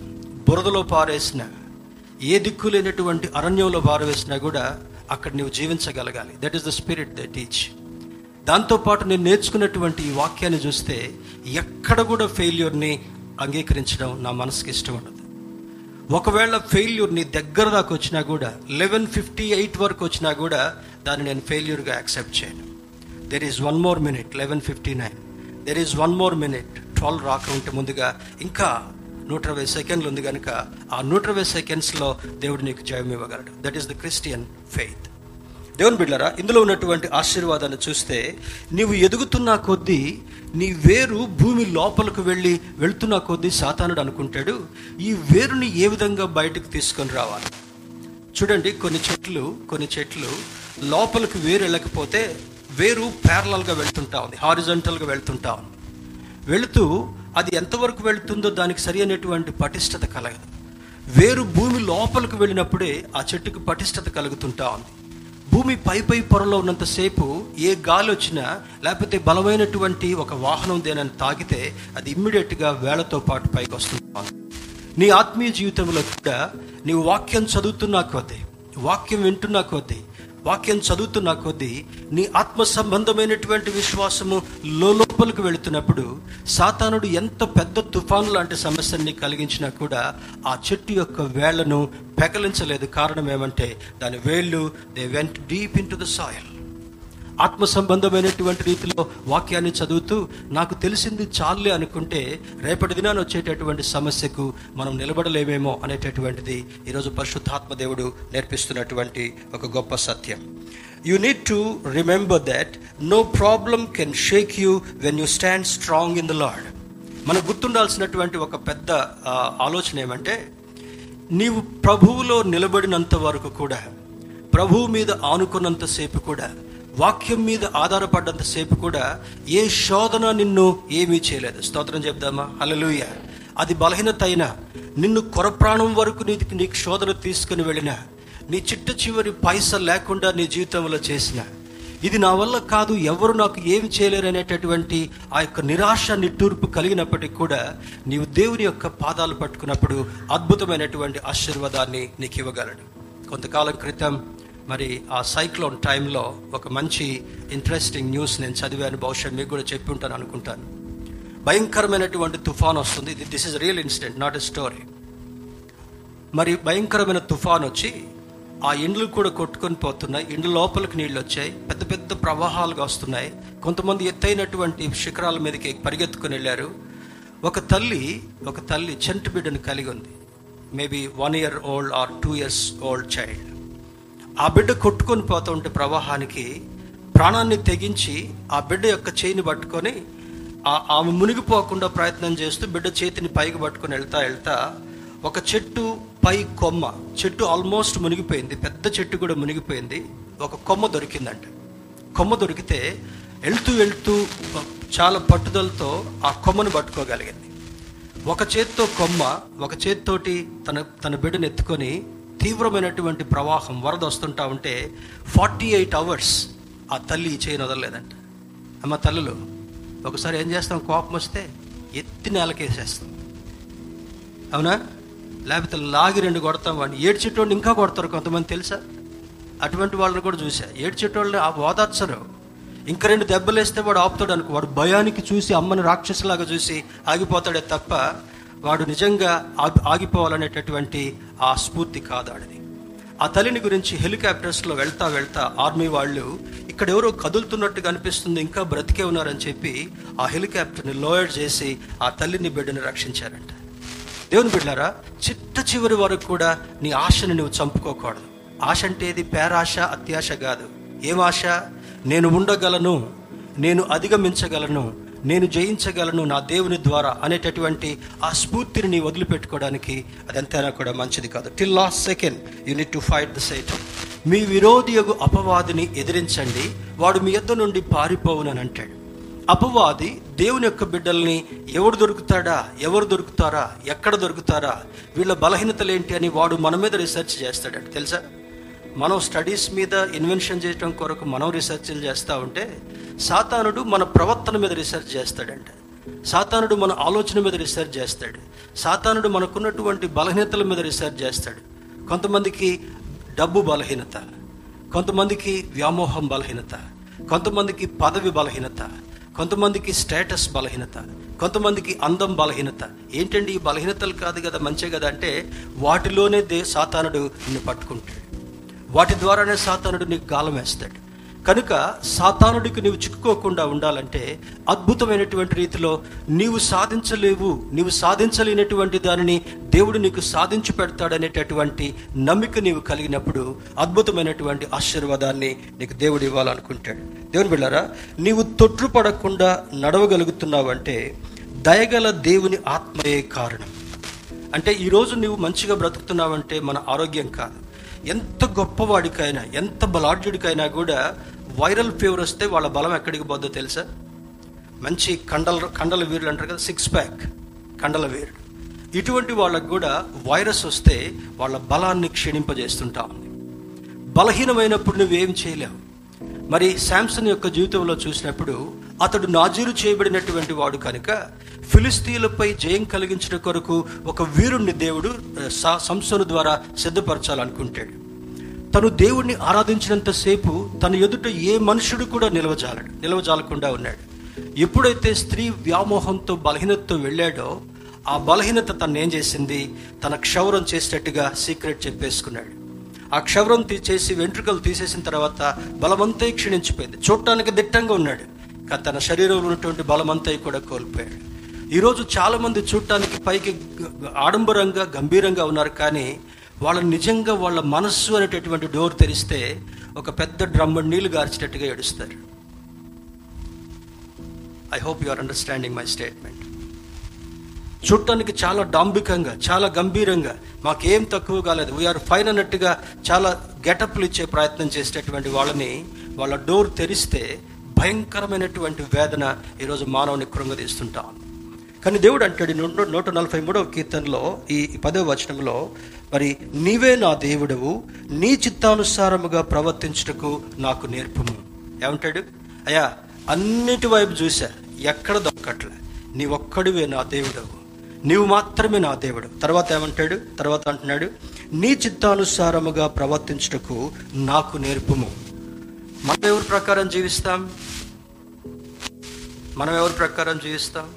బురదలో పారేసిన ఏ దిక్కు లేనటువంటి అరణ్యంలో పారవేసినా కూడా అక్కడ నువ్వు జీవించగలగాలి. That is the spirit the teach దాంతోపాటు నేను నేర్చుకున్నటువంటి ఈ వాక్యాన్ని చూస్తే ఎక్కడ కూడా ఫెయిల్యూర్ని అంగీకరించడం నా మనసుకి ఇష్టం ఉండదు. ఒకవేళ ఫెయిల్యూర్ నీ దగ్గర దాకా వచ్చినా కూడా లెవెన్ ఫిఫ్టీ ఎయిట్ వరకు వచ్చినా కూడా దాన్ని నేను ఫెయిల్యూర్గా యాక్సెప్ట్ చేయను. There is one more minute eleven fifty nine there is one more minute twelve రాకుంటే ముందుగా ఇంకా నూట ఇరవై సెకండ్లు ఉంది కనుక ఆ నూట ఇరవై సెకండ్స్లో దేవుడు నీకు జయం ఇవ్వగలడు that is the Christian faith దేవుని బిడ్డరా ఇందులో ఉన్నటువంటి ఆశీర్వాదాన్ని చూస్తే నీవు ఎదుగుతున్న కొద్దీ నీ వేరు భూమి లోపలకు వెళ్ళి వెళ్తున్న కొద్దీ సాతానుడు అనుకుంటాడు ఈ వేరుని ఏ విధంగా బయటకు తీసుకొని రావాలి? చూడండి కొన్ని చెట్లు కొన్ని చెట్లు లోపలికి వేరు వెళ్ళకపోతే వేరు ప్యారలల్గా వెళ్తుంటా ఉంది హారిజంటల్గా వెళ్తుంటా ఉంది. వెళుతూ అది ఎంతవరకు వెళుతుందో దానికి సరి అయినటువంటి పటిష్టత కలగదు. వేరు భూమి లోపలికి వెళ్ళినప్పుడే ఆ చెట్టుకు పటిష్టత కలుగుతుంటా ఉంది. భూమి పై పై పొరలో ఉన్నంతసేపు ఏ గాలి వచ్చినా లేకపోతే బలమైనటువంటి ఒక వాహనం దేనని తాకితే అది ఇమ్మీడియట్గా వేళతో పాటు పైకి వస్తుంది. నీ ఆత్మీయ జీవితంలో కూడా నీవు వాక్యం చదువుతున్నా కొద్దీ వాక్యం వింటున్నా కొద్దీ వాక్యం చదువుతున్నా కొద్దీ నీ ఆత్మ సంబంధమైనటువంటి విశ్వాసము లోపలికి వెళుతున్నప్పుడు సాతానుడు ఎంత పెద్ద తుఫాను లాంటి సమస్యని కలిగించినా కూడా ఆ చెట్టు యొక్క వేళ్ళను పెకలించలేదు. కారణం ఏమంటే దాని వేళ్ళు they went deep into the soil ఆత్మ సంబంధమైనటువంటి రీతిలో వాక్యాన్ని చదువుతూ నాకు తెలిసింది చాలే అనుకుంటే రేపటి దినాన్ని వచ్చేటటువంటి సమస్యకు మనం నిలబడలేమేమో అనేటటువంటిది ఈరోజు పరిశుద్ధాత్మ దేవుడు నేర్పిస్తున్నటువంటి ఒక గొప్ప సత్యం. You need to remember that no problem can shake you when you stand strong in the Lord మనకు గుర్తుండాల్సినటువంటి ఒక పెద్ద ఆలోచన ఏమంటే నీవు ప్రభువులో నిలబడినంత వరకు కూడా ప్రభువు మీద ఆనుకున్నంతసేపు కూడా వాక్యం మీద ఆధారపడ్డంతసేపు కూడా ఏ శోధన నిన్ను ఏమీ చేయలేదు. స్తోత్రం చెప్దామా? అలలుయ అది బలహీనత అయినా నిన్ను కొరప్రాణం వరకు నీకు నీకు శోధన తీసుకుని వెళ్ళిన నీ చిట్ట చివరి పైస లేకుండా నీ జీవితంలో చేసిన ఇది నా వల్ల కాదు ఎవరు నాకు ఏమి చేయలేరు అనేటటువంటి ఆ యొక్క నిరాశ నిట్టూర్పు కలిగినప్పటికీ కూడా నీవు దేవుని యొక్క పాదాలు పట్టుకున్నప్పుడు అద్భుతమైనటువంటి ఆశీర్వాదాన్ని నీకు ఇవ్వగలడు. కొంతకాలం క్రితం మరి ఆ సైక్లోన్ టైంలో ఒక మంచి ఇంట్రెస్టింగ్ న్యూస్ నేను చదివాను. బహుశా మీకు కూడా చెప్పి ఉంటాను అనుకుంటాను. భయంకరమైనటువంటి తుఫాన్ వస్తుంది. This is real incident not a story మరి భయంకరమైన తుఫాన్ వచ్చి ఆ ఇండ్లు కూడా కొట్టుకొని పోతున్నాయి. ఇండ్ల లోపలికి నీళ్ళు వచ్చాయి. పెద్ద పెద్ద ప్రవాహాలుగా వస్తున్నాయి కొంతమంది ఎత్తైనటువంటి శిఖరాల మీదకి పరిగెత్తుకుని వెళ్ళారు. ఒక తల్లి ఒక తల్లి చెంటు బిడ్డను కలిగి ఉంది. Maybe one year old or two years old child ఆ బిడ్డ కొట్టుకొని పోతూ ఉంటే ప్రవాహానికి ప్రాణాన్ని తెగించి ఆ బిడ్డ యొక్క చేయిని పట్టుకొని ఆమె మునిగిపోకుండా ప్రయత్నం చేస్తూ బిడ్డ చేతిని పైకి పట్టుకొని వెళ్తా వెళ్తా ఒక చెట్టు పై కొమ్మ చెట్టు ఆల్మోస్ట్ మునిగిపోయింది పెద్ద చెట్టు కూడా మునిగిపోయింది ఒక కొమ్మ దొరికిందంట. కొమ్మ దొరికితే వెళ్తూ వెళ్తూ చాలా పట్టుదలతో ఆ కొమ్మను పట్టుకోగలిగింది. ఒక చేత్తో కొమ్మ ఒక చేత్తోటి తన తన బిడ్డను ఎత్తుకొని తీవ్రమైనటువంటి ప్రవాహం వరద వస్తుంటా ఉంటే ఫార్టీ ఎయిట్ అవర్స్ ఆ తల్లి ఈ చేయని వదలలేదంట అమ్మ తల్లులు ఒకసారి ఏం చేస్తాం? కోపం వస్తే ఎత్తి నేలకేసేస్తాం. అవునా? లేకపోతే లాగి రెండు కొడతాం వాడిని. ఏడ్చేటోళ్ళు ఇంకా కొడతారు కొంతమంది తెలుసా? అటువంటి వాళ్ళని కూడా చూసా. ఏడ్చేటోళ్ళని ఆ ఓదార్చరు ఇంకా రెండు దెబ్బలు వేస్తే వాడు ఆపుతాడు అనుకో. వాడు భయానికి చూసి అమ్మని రాక్షసులాగా చూసి ఆగిపోతాడే తప్ప వాడు నిజంగా ఆగి ఆగిపోవాలనేటటువంటి ఆ స్ఫూర్తి కాదు ఆడిది. ఆ తల్లిని గురించి హెలికాప్టర్స్లో వెళ్తా వెళ్తా ఆర్మీ వాళ్ళు ఇక్కడ ఎవరో కదులుతున్నట్టుగా అనిపిస్తుంది ఇంకా బ్రతికే ఉన్నారని చెప్పి ఆ హెలికాప్టర్ని లోయర్ చేసి ఆ తల్లిని బిడ్డని రక్షించారంట. దేవుని బిడ్డారా చిట్ట చివరి వరకు కూడా నీ ఆశను నువ్వు చంపుకోకూడదు. ఆశ అంటే ఇది పేరాశ అత్యాశ కాదు. ఏం ఆశ? నేను ఉండగలను నేను అధిగమించగలను నేను జయించగలను నా దేవుని ద్వారా అనేటటువంటి ఆ స్ఫూర్తిని నీ వదిలిపెట్టుకోవడానికి అదంతైనా కూడా మంచిది కాదు. Till last second you need to fight the sight మీ విరోధి యొక్క అపవాదిని ఎదిరించండి. వాడు మీ యొద్ద నుండి పారిపోవునని అంటాడు. అపవాది దేవుని యొక్క బిడ్డల్ని ఎవడు దొరుకుతాడా ఎవరు దొరుకుతారా ఎక్కడ దొరుకుతారా వీళ్ళ బలహీనతలు ఏంటి అని వాడు మన మీద రీసెర్చ్ చేస్తాడట. తెలుసా? మనం స్టడీస్ మీద ఇన్వెన్షన్ చేయడం కొరకు మనం రీసెర్చ్లు చేస్తూ ఉంటే సాతానుడు మన ప్రవర్తన మీద రీసెర్చ్ చేస్తాడంట. సాతానుడు మన ఆలోచన మీద రీసెర్చ్ చేస్తాడు. సాతానుడు మనకున్నటువంటి బలహీనతల మీద రీసెర్చ్ చేస్తాడు. కొంతమందికి డబ్బు బలహీనత కొంతమందికి వ్యామోహం బలహీనత కొంతమందికి పదవి బలహీనత కొంతమందికి స్టేటస్ బలహీనత కొంతమందికి అందం బలహీనత. ఏంటండి ఈ బలహీనతలు కాదు కదా మంచే కదా అంటే వాటిలోనే దే సాతానుడు నిన్ను పట్టుకుంటాడు. వాటి ద్వారానే సాతానుడు నీకు గాలం వేస్తాడు. కనుక సాతానుడికి నీవు చిక్కుకోకుండా ఉండాలంటే అద్భుతమైనటువంటి రీతిలో నీవు సాధించలేవు నీవు సాధించలేనటువంటి దానిని దేవుడు నీకు సాధించి పెడతాడనేటటువంటి నమ్మిక నీవు కలిగినప్పుడు అద్భుతమైనటువంటి ఆశీర్వాదాన్ని నీకు దేవుడు ఇవ్వాలనుకుంటాడు. దేవుని బిళ్ళారా నీవు తొట్రుపడకుండా నడవగలుగుతున్నావంటే దయగల దేవుని ఆత్మయే కారణం. అంటే ఈరోజు నువ్వు మంచిగా బ్రతుకుతున్నావంటే మన ఆరోగ్యం కాదు. ఎంత గొప్పవాడికైనా ఎంత బలాఢ్యుడికైనా కూడా వైరల్ ఫీవర్ వస్తే వాళ్ళ బలం ఎక్కడికి పోద్దో తెలుసా? మంచి కండల కండల వీరులు అంటారు కదా సిక్స్ ప్యాక్ కండల వీరుడు ఇటువంటి వాళ్ళకు కూడా వైరస్ వస్తే వాళ్ళ బలాన్ని క్షీణింపజేస్తుంటా ఉంది. బలహీనమైనప్పుడు నువ్వేం చేయలేవు. మరి శాంసన్ యొక్క జీవితంలో చూసినప్పుడు అతడు నాజీరు చేయబడినటువంటి వాడు కనుక ఫిలిస్తీన్లపై జయం కలిగించిన కొరకు ఒక వీరుణ్ణి దేవుడు సంసోను ద్వారా సిద్ధపరచాలనుకుంటాడు. తను దేవుణ్ణి ఆరాధించినంతసేపు తన ఎదుట ఏ మనుషుడు కూడా నిలవజాలడు నిలవజాలకుండా ఉన్నాడు. ఎప్పుడైతే స్త్రీ వ్యామోహంతో బలహీనతతో వెళ్ళాడో ఆ బలహీనత తను ఏం చేసింది? తన క్షౌరం చేసేటట్టుగా సీక్రెట్ చెప్పేసుకున్నాడు. ఆ క్షవరం చేసి వెంట్రుకలు తీసేసిన తర్వాత బలమంతా క్షీణించిపోయింది. చూడటానికి దిట్టంగా ఉన్నాడు. కానీ తన శరీరంలో ఉన్నటువంటి బలమంతా కూడా కోల్పోయాడు. ఈరోజు చాలామంది చూడటానికి పైకి ఆడంబరంగా గంభీరంగా ఉన్నారు. కానీ వాళ్ళ నిజంగా వాళ్ళ మనస్సు అనేటటువంటి డోర్ తెరిస్తే ఒక పెద్ద డ్రమ్మ నీళ్ళు గార్చేటట్టుగా ఏడుస్తారు. I hope you are understanding my statement చూడటానికి చాలా డాంబికంగా చాలా గంభీరంగా మాకేం తక్కువ కాలేదు. వీఆర్ ఫైన్ అన్నట్టుగా చాలా గెటప్లు ఇచ్చే ప్రయత్నం చేసేటటువంటి వాళ్ళని వాళ్ళ డోర్ తెరిస్తే భయంకరమైనటువంటి వేదన ఈరోజు మానవుని కృంగదీస్తుంటాం. కానీ దేవుడు అంటాడు నూట నూట నలభై మూడవ కీర్తనలో ఈ పదవ వచనంలో మరి నీవే నా దేవుడవు నీ చిత్తానుసారముగా ప్రవర్తించుటకు నాకు నేర్పము. ఏమంటాడు? అయ్యా అన్నిటి వైపు చూశా ఎక్కడ దొక్కట్లే నీ ఒక్కడివే నా దేవుడవు నీవు మాత్రమే నా దేవుడు తర్వాత ఏమంటాడు? తర్వాత అంటున్నాడు నీ చిత్తానుసారముగా ప్రవర్తించుటకు నాకు నేర్పము. మనం ఎవరి ప్రకారం జీవిస్తాం? మనం ఎవరి ప్రకారం జీవిస్తాం?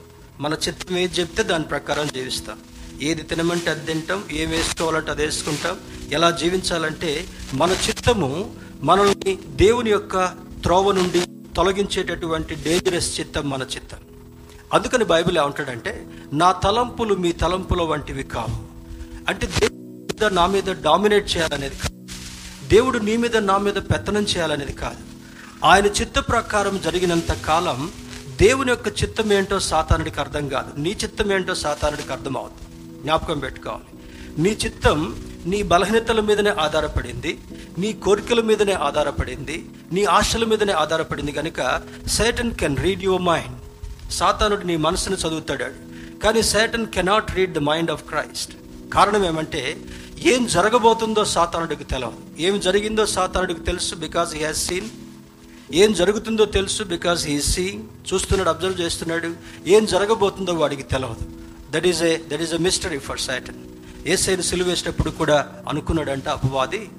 మన చిత్తం ఏది చెప్తే దాని ప్రకారం జీవిస్తాం. ఏది తినమంటే అది తింటాం ఏం వేసుకోవాలంటే అది వేసుకుంటాం. ఎలా జీవించాలంటే మన చిత్తము మనల్ని దేవుని యొక్క త్రోవ నుండి తొలగించేటటువంటి డేంజరస్ చిత్తం మన చిత్తం. అందుకని బైబిల్ ఏమంటాడంటే నా తలంపులు మీ తలంపుల వంటివి కావు. అంటే దేవుడు నా మీద డామినేట్ చేయాలనేది కాదు. దేవుడు నీ మీద నా మీద పెత్తనం చేయాలనేది కాదు. ఆయన చిత్త ప్రకారం జరిగినంత కాలం దేవుని యొక్క చిత్తం ఏంటో సాతానుడికి అర్థం కాదు. నీ చిత్తం ఏంటో సాతానుడికి అర్థం అవుతుంది జ్ఞాపకం పెట్టుకోవాలి. నీ చిత్తం నీ బలహీనతల మీదనే ఆధారపడింది. నీ కోరికల మీదనే ఆధారపడింది. నీ ఆశల మీదనే ఆధారపడింది కనుక Satan can read your mind సాతానుడు నీ మనసును చదువుతాడు. కానీ Satan cannot read the mind of Christ కారణం ఏమంటే ఏం జరగబోతుందో సాతానుడికి తెలవదు. ఏం జరిగిందో సాతానుడికి తెలుసు బికాజ్ హీ హాజ్ సీన్ ఏం జరుగుతుందో తెలుసు బికాస్ హీ సీయింగ్ చూస్తున్నాడు అబ్జర్వ్ చేస్తున్నాడు. ఏం జరగబోతుందో వాడికి తెలవదు. That is a that is a mystery for Satan ఏసైను సిలువేసినప్పుడు కూడా అనుకున్నాడంట అపవాది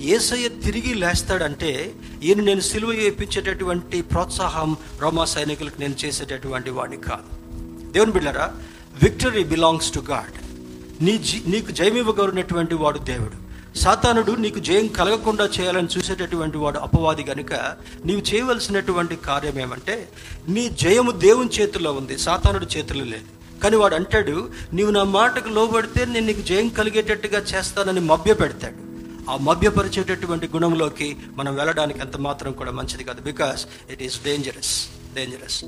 ఏసయ్య తిరిగి లేస్తాడంటే ఈయన నేను సిలువ వేయించేటటువంటి ప్రోత్సాహం రోమా సైనికులకు నేను చేసేటటువంటి వాడిని కాదు. దేవుని బిళ్ళరా విక్టరీ బిలాంగ్స్ టు గాడ్ నీ జీ నీకు జయమివ్వగలిగినటువంటి వాడు దేవుడు. సాతానుడు నీకు జయం కలగకుండా చేయాలని చూసేటటువంటి వాడు అపవాది గనుక నీవు చేయవలసినటువంటి కార్యం ఏమంటే నీ జయము దేవుని చేతుల్లో ఉంది సాతానుడి చేతుల్లో లేదు. కానీ వాడు అంటాడు నీవు నా మాటకు లోబడితే నేను నీకు జయం కలిగేటట్టుగా చేస్తానని మభ్య పెడతాడు ఆ మభ్యపరిచేటటువంటి గుణంలోకి మనం వెళ్ళడానికి ఎంత మాత్రం కూడా మంచిది కాదు. Because it is dangerous dangerous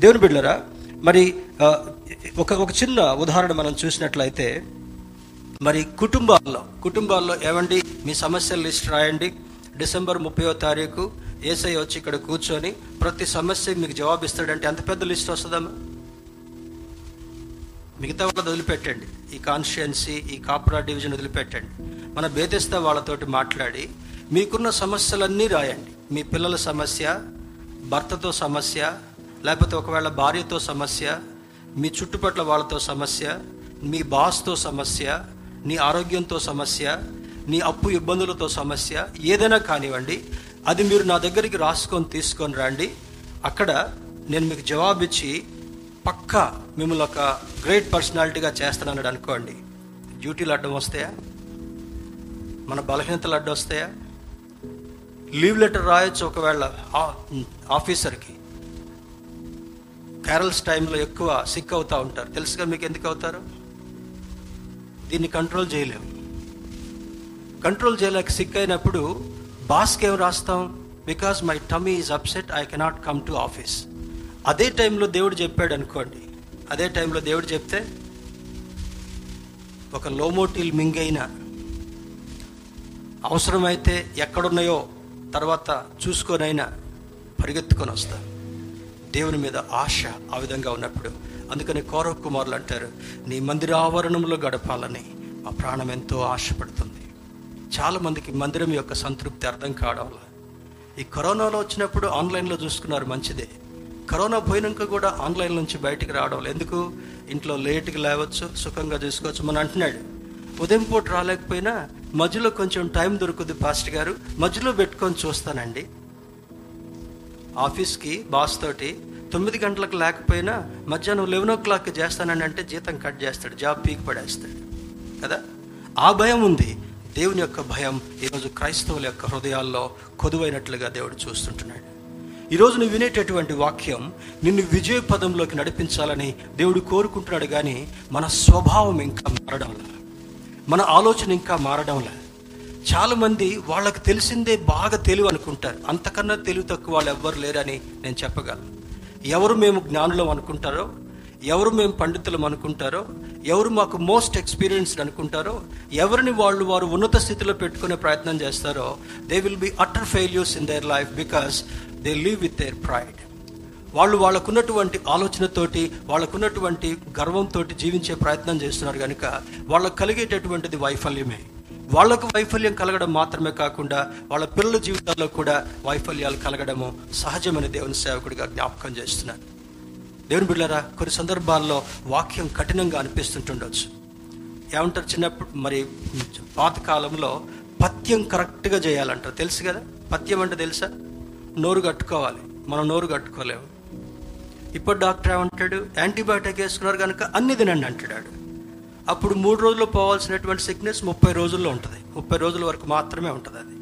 దేవుని బిడ్డరా మరి ఒక ఒక చిన్న ఉదాహరణ మనం చూసినట్లయితే మరి కుటుంబాల్లో కుటుంబాల్లో ఏమండి? మీ సమస్యల లిస్ట్ రాయండి. డిసెంబర్ ముప్పయో తారీఖు ఏసఐ వచ్చి ఇక్కడ కూర్చొని ప్రతి సమస్యకి మీకు జవాబు ఇస్తాడంటే ఎంత పెద్ద లిస్ట్ వస్తుందమ్మా మిగతా వాళ్ళది వదిలిపెట్టండి. ఈ కాన్స్టిట్యున్సీ ఈ కాపురా డివిజన్ వదిలిపెట్టండి. మన బేతెస్తా వాళ్ళతోటి మాట్లాడి మీకున్న సమస్యలన్నీ రాయండి. మీ పిల్లల సమస్య భర్తతో సమస్య లేకపోతే ఒకవేళ భార్యతో సమస్య మీ చుట్టుపట్ల వాళ్ళతో సమస్య మీ బాస్తో సమస్య నీ ఆరోగ్యంతో సమస్య నీ అప్పు ఇబ్బందులతో సమస్య ఏదైనా కానివ్వండి అది మీరు నా దగ్గరికి రాసుకొని తీసుకొని రండి. అక్కడ నేను మీకు జవాబిచ్చి పక్కా మిమ్మల్ని ఒక గ్రేట్ పర్సనాలిటీగా చేస్తానన్నాడు అనుకోండి. డ్యూటీలు అడ్డం వస్తాయా? మన బలహీనతలు అడ్డం వస్తాయా? లీవ్ లెటర్ రాయొచ్చు ఒకవేళ ఆఫీసర్కి. క్యారల్స్ టైంలో ఎక్కువ సిక్ అవుతూ ఉంటారు. తెలుసుగా మీకు ఎందుకు అవుతారు? దీన్ని కంట్రోల్ చేయలేము కంట్రోల్ చేయలేక సిక్ అయినప్పుడు బాస్కి ఏం రాస్తాం? Because my tummy is upset I cannot come to office అదే టైంలో దేవుడు చెప్పాడు అనుకోండి. అదే టైంలో దేవుడు చెప్తే ఒక లోమోటిల్ మింగైన అవసరమైతే ఎక్కడున్నాయో తర్వాత చూసుకొనైనా పరిగెత్తుకొని వస్తా. దేవుని మీద ఆశ ఆ విధంగా ఉన్నప్పుడు. అందుకని కౌరవ్ కుమారులు అంటారు నీ మందిర ఆవరణంలో గడపాలని మా ప్రాణం ఎంతో ఆశపడుతుంది. చాలామందికి మందిరం యొక్క సంతృప్తి అర్థం కావడం వల్ల ఈ కరోనాలో వచ్చినప్పుడు ఆన్లైన్లో చూసుకున్నారు మంచిదే. కరోనా పోయినాక కూడా ఆన్లైన్ నుంచి బయటికి రావడం వల్ల ఎందుకు? ఇంట్లో లేట్గా లేవచ్చు సుఖంగా చూసుకోవచ్చు. మన అంటున్నాడు. ఉదయం పూట రాలేకపోయినా మధ్యలో కొంచెం టైం దొరుకుద్ది పాస్ట్ గారు. మధ్యలో పెట్టుకొని చూస్తానండి. ఆఫీస్కి బాస్ తోటి తొమ్మిది గంటలకు లేకపోయినా మధ్యాహ్నం లెవెన్ ఓ క్లాక్కి చేస్తానని అంటే జీతం కట్ చేస్తాడు జాబ్ పీక్ పడేస్తాడు. కదా? ఆ భయం ఉంది. దేవుని యొక్క భయం ఈరోజు క్రైస్తవుల యొక్క హృదయాల్లో కొదువైనట్లుగా దేవుడు చూస్తుంటున్నాడు. ఈరోజు నువ్వు వినేటటువంటి వాక్యం నిన్ను విజయ పదంలోకి నడిపించాలని దేవుడు కోరుకుంటున్నాడు కానీ మన స్వభావం ఇంకా మారడంలా. మన ఆలోచన ఇంకా మారడంలా. చాలామంది వాళ్ళకి తెలిసిందే బాగా తెలివి అనుకుంటారు. అంతకన్నా తెలివి తక్కువ వాళ్ళు ఎవ్వరు లేరని నేను చెప్పగలను. ఎవరు మేము జ్ఞానులం అనుకుంటారో ఎవరు మేము పండితులం అనుకుంటారో ఎవరు మాకు మోస్ట్ ఎక్స్పీరియన్స్డ్ అనుకుంటారో ఎవరిని వాళ్ళు వారు ఉన్నత స్థితిలో పెట్టుకునే ప్రయత్నం చేస్తారో they will be utter failures in their life because they live with their pride వాళ్ళు వాళ్ళకున్నటువంటి ఆలోచనతోటి వాళ్ళకున్నటువంటి గర్వంతో జీవించే ప్రయత్నం చేస్తున్నారు కనుక వాళ్ళకు కలిగేటటువంటిది వైఫల్యమే. వాళ్ళకు వైఫల్యం కలగడం మాత్రమే కాకుండా వాళ్ళ పిల్లల జీవితాల్లో కూడా వైఫల్యాలు కలగడము సహజమని దేవుని సేవకుడిగా జ్ఞాపకం చేస్తున్నాను. దేవుని బిళ్ళరా కొన్ని సందర్భాల్లో వాక్యం కఠినంగా అనిపిస్తుంటుండొచ్చు. ఏమంటారు? చిన్నప్పుడు మరి పాతకాలంలో పథ్యం కరెక్ట్గా చేయాలంటారు. తెలుసు కదా? పత్యం అంటే తెలుసా? నోరు కట్టుకోవాలి. మనం నోరు కట్టుకోలేము. ఇప్పుడు డాక్టర్ ఏమంటాడు? యాంటీబయాటిక్ వేసుకున్నారు కనుక అన్ని తినండి అంటాడు అప్పుడు మూడు రోజులు పోవాల్సినటువంటి సిక్నెస్ ముప్పై రోజుల్లో ఉంటుంది. ముప్పై రోజుల వరకు మాత్రమే ఉంటుంది అది.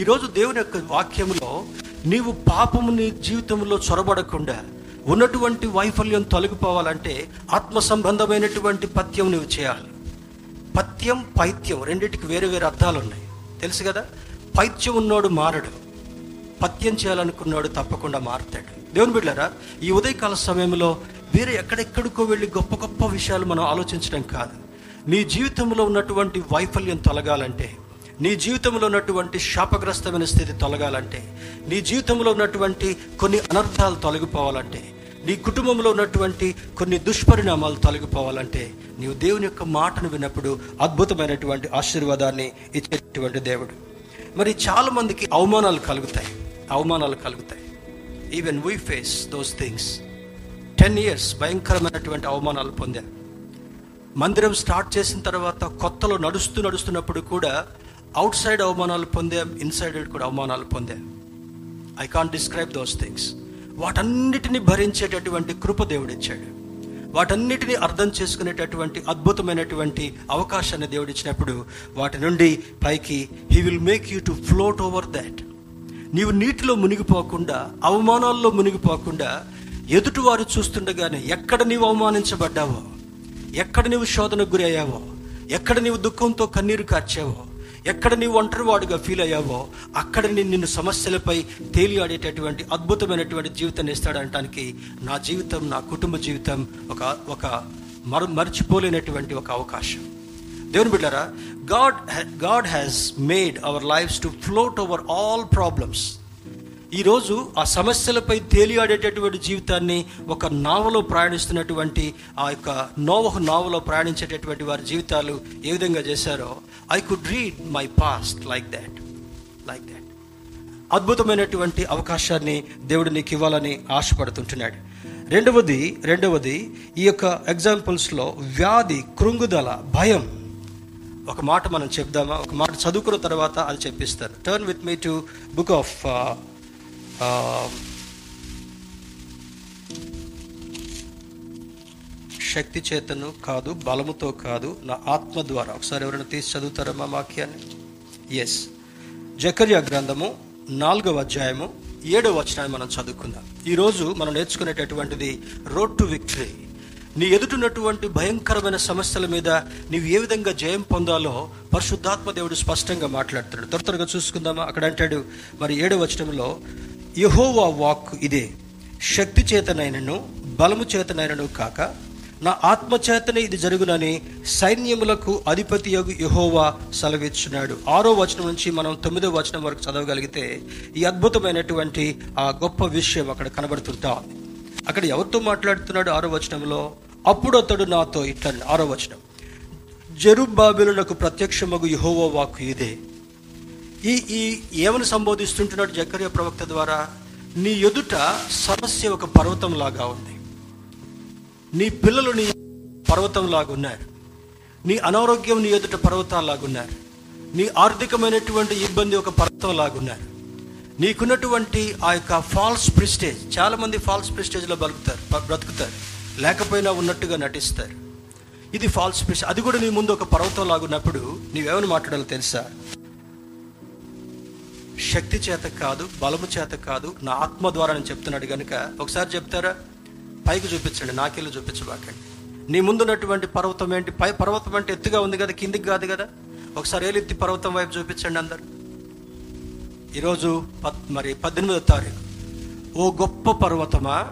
ఈరోజు దేవుని యొక్క వాక్యంలో నీవు పాపము నీ జీవితంలో చొరబడకుండా ఉన్నటువంటి వైఫల్యం తొలగిపోవాలంటే ఆత్మ సంబంధమైనటువంటి పత్యం నువ్వు చేయాలి. పత్యం పైత్యం రెండింటికి వేరు వేరు అర్థాలు ఉన్నాయి తెలుసు కదా? పైత్యం ఉన్నోడు మారడు. పత్యం చేయాలనుకున్నాడు తప్పకుండా మారుతాడు. దేవుని బిడ్డారా ఈ ఉదయకాల సమయంలో వేరే ఎక్కడెక్కడికో వెళ్ళి గొప్ప గొప్ప విషయాలు మనం ఆలోచించడం కాదు. నీ జీవితంలో ఉన్నటువంటి వైఫల్యం తొలగాలంటే నీ జీవితంలో ఉన్నటువంటి శాపగ్రస్తమైన స్థితి తొలగాలంటే నీ జీవితంలో ఉన్నటువంటి కొన్ని అనర్థాలు తొలగిపోవాలంటే నీ కుటుంబంలో ఉన్నటువంటి కొన్ని దుష్పరిణామాలు తొలగిపోవాలంటే నీవు దేవుని యొక్క మాటను విన్నప్పుడు అద్భుతమైనటువంటి ఆశీర్వాదాన్ని ఇచ్చేటువంటి దేవుడు. మరి చాలా మందికి అవమానాలు కలుగుతాయి. అవమానాలు కలుగుతాయి. Even we face those things ten years భయంకరమైనటువంటి అవమానాలు పొందారు. మందిరం స్టార్ట్ చేసిన తర్వాత కొత్తలో నడుస్తూ నడుస్తున్నప్పుడు కూడా అవుట్ సైడ్ అవమానాలు పొందాం ఇన్సైడ్ కూడా అవమానాలు పొందాం. I can't describe those things వాటన్నిటిని భరించేటటువంటి కృప దేవుడిచ్చాడు. వాటన్నిటిని అర్థం చేసుకునేటటువంటి అద్భుతమైనటువంటి అవకాశాన్ని దేవుడిచ్చినప్పుడు వాటి నుండి పైకి he will make you to float over that నీవు నీటిలో మునిగిపోకుండా అవమానాల్లో మునిగిపోకుండా ఎదుటివారు చూస్తుండగానే ఎక్కడ నీవు అవమానించబడ్డావో ఎక్కడ నీవు శోధనకు గురి అయ్యావో ఎక్కడ నీవు దుఃఖంతో కన్నీరు కార్చావో ఎక్కడ నీవు ఒంటరివాడుగా ఫీల్ అయ్యావో అక్కడ నేను నిన్ను సమస్యలపై తేలియాడేటటువంటి అద్భుతమైనటువంటి జీవితాన్ని ఇస్తాడనటానికి నా జీవితం నా కుటుంబ జీవితం ఒక ఒక మర మర్చిపోలేనటువంటి ఒక అవకాశం. దేవుని బిడ్డారా God God has made our lives to float over all problems ఈరోజు ఆ సమస్యలపై తేలియాడేటటువంటి జీవితాన్ని ఒక నావలో ప్రయాణిస్తున్నటువంటి ఆ యొక్క నోవహు నావలో ప్రయాణించేటటువంటి వారి జీవితాలు ఏ విధంగా చేశారో I could read my past like that like that అద్భుతమైనటువంటి అవకాశాన్ని దేవుడు నీకు ఇవ్వాలని ఆశపడుతుంటున్నాడు. రెండవది రెండవది ఈ యొక్క ఎగ్జాంపుల్స్లో వ్యాధి కృంగుదల భయం. ఒక మాట మనం చెప్దామా? ఒక మాట చదువుకున్న తర్వాత అది చెప్పిస్తాను turn with me to book of శక్తి చేతను కాదు బలముతో కాదు నా ఆత్మ ద్వారా. ఒకసారి ఎవరైనా తీసి చదువుతారా మా వాక్యాన్ని? ఎస్ జకర్య గ్రంథము నాలుగవ అధ్యాయము ఏడవ వచనాన్ని మనం చదువుకుందాం. ఈరోజు మనం నేర్చుకునేటటువంటిది రోడ్ టు విక్టరీ. నీ ఎదుటినటువంటి భయంకరమైన సమస్యల మీద నీవు ఏ విధంగా జయం పొందాలో పరిశుద్ధాత్మ దేవుడు స్పష్టంగా మాట్లాడుతున్నాడు. త్వర త్వరగా చూసుకుందామా? అక్కడ అంటాడు మరి ఏడవ వచనంలో యహోవా వాక్ ఇదే. శక్తి చేతనైనను బలము చేతనైనను కాక నా ఆత్మచేతనే ఇది జరుగునని సైన్యములకు అధిపతి యగు యహోవా సెలవిచ్చున్నాడు. ఆరో వచనం నుంచి మనం తొమ్మిదో వచనం వరకు చదవగలిగితే ఈ అద్భుతమైనటువంటి ఆ గొప్ప విషయం అక్కడ కనబడుతుంటా అక్కడ ఎవరితో మాట్లాడుతున్నాడు ఆరో వచనంలో? అప్పుడు అతడు నాతో ఇట్లా ఆరో వచనం. జరుబాబిలునకు ప్రత్యక్షమగు యహోవా వాక్కు ఇదే. ఈ ఈ ఏమని సంబోధిస్తుంటున్నాడు జకర్య ప్రవక్త ద్వారా? నీ ఎదుట సమస్య ఒక పర్వతం లాగా ఉంది. నీ పిల్లలు నీ పర్వతం లాగున్నారు నీ అనారోగ్యం నీ ఎదుట పర్వతాలాగున్నారు. నీ ఆర్థికమైనటువంటి ఇబ్బంది ఒక పర్వతం లాగున్నారు నీకున్నటువంటి ఆ యొక్క ఫాల్స్ ప్రిస్టేజ్ చాలా మంది ఫాల్స్ ప్రిస్టేజ్లో బతుకుతారు బ్రతుకుతారు లేకపోయినా ఉన్నట్టుగా నటిస్తారు. ఇది ఫాల్స్ ప్రిస్టేజ్. అది కూడా నీ ముందు ఒక పర్వతం లాగున్నప్పుడు నీవేమని మాట్లాడాలో తెలుసా? శక్తి చేత కాదు బలము చేత కాదు నా ఆత్మ ద్వారా అని చెప్తున్నాడు కనుక ఒకసారి చెప్తారా? పైకి చూపించండి నాకెళ్ళి చూపించబాకండి. నీ ముందున్నటువంటి పర్వతం ఏంటి? పై పర్వతం అంటే ఎత్తుగా ఉంది కదా కిందికి కాదు కదా? ఒకసారి ఏలెత్తి పర్వతం వైపు చూపించండి అందరు. ఈరోజు పద్ మరి పద్దెనిమిదో తారీఖు. ఓ గొప్ప పర్వతమా?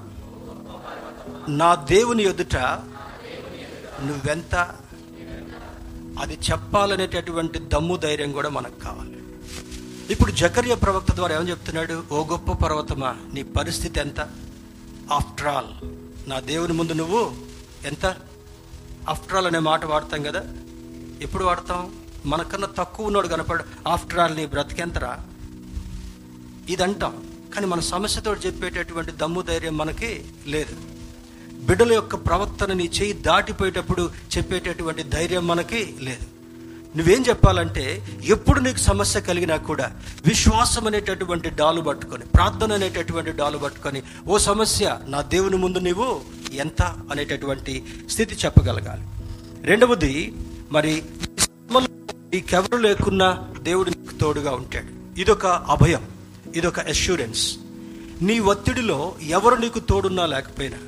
నా దేవుని ఎదుట నువ్వెంత? అది చెప్పాలనేటటువంటి దమ్ము ధైర్యం కూడా మనకు కావాలి. ఇప్పుడు జకర్య ప్రవక్త ద్వారా ఏమని చెప్తున్నాడు? ఓ గొప్ప పర్వతమా నీ పరిస్థితి ఎంత? ఆఫ్టర్ ఆల్ నా దేవుని ముందు నువ్వు ఎంత? ఆఫ్టర్ ఆల్ అనే మాట వాడతాం కదా? ఎప్పుడు వాడతాం? మనకన్నా తక్కువ ఉన్నాడు కనపడు ఆఫ్టర్ ఆల్ నీ బ్రతికెంతరా ఇదంటాం. కానీ మన సమస్యతో చెప్పేటటువంటి దమ్ము ధైర్యం మనకి లేదు. బిడ్డల యొక్క ప్రవర్తన నీ చేయి దాటిపోయేటప్పుడు చెప్పేటటువంటి ధైర్యం మనకి లేదు. నువ్వేం చెప్పాలంటే ఎప్పుడు నీకు సమస్య కలిగినా కూడా విశ్వాసం అనేటటువంటి డాలు పట్టుకొని ప్రార్థన అనేటటువంటి డాలు పట్టుకొని ఓ సమస్య నా దేవుని ముందు నీవు ఎంత? అనేటటువంటి స్థితి చెప్పగలగాలి. రెండవది మరి నీకెవరు లేకున్నా దేవుడు నీకు తోడుగా ఉంటాడు. ఇదొక అభయం ఇదొక అష్యూరెన్స్ నీ ఒత్తిడిలో ఎవరు నీకు తోడున్నా లేకపోయినా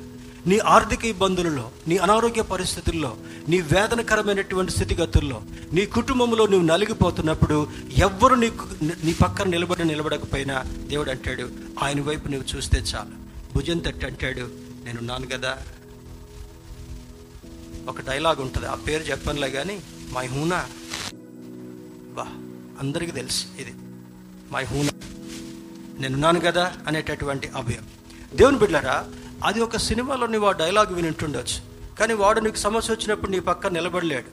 నీ ఆర్థిక ఇబ్బందులలో నీ అనారోగ్య పరిస్థితుల్లో నీ వేదనకరమైనటువంటి స్థితిగతుల్లో నీ కుటుంబంలో నువ్వు నలిగిపోతున్నప్పుడు ఎవ్వరు నీకు నీ పక్కన నిలబడి నిలబడకపోయినా దేవుడు అంటాడు ఆయన వైపు నువ్వు చూస్తే చాలు. భుజం తట్టి అంటాడు నేనున్నాను కదా. ఒక డైలాగ్ ఉంటుంది ఆ పేరు చెప్పనులే కానీ మై హూనా? బా అందరికీ తెలుసు ఇది. మై హూనా? నేనున్నాను కదా అనేటటువంటి అభయం. దేవుని బిడ్డలారా అది ఒక సినిమాలో నువ్వు ఆ డైలాగ్ వినింటుండొచ్చు. కానీ వాడు నీకు సమస్య వచ్చినప్పుడు నీ పక్కన నిలబడలేడు.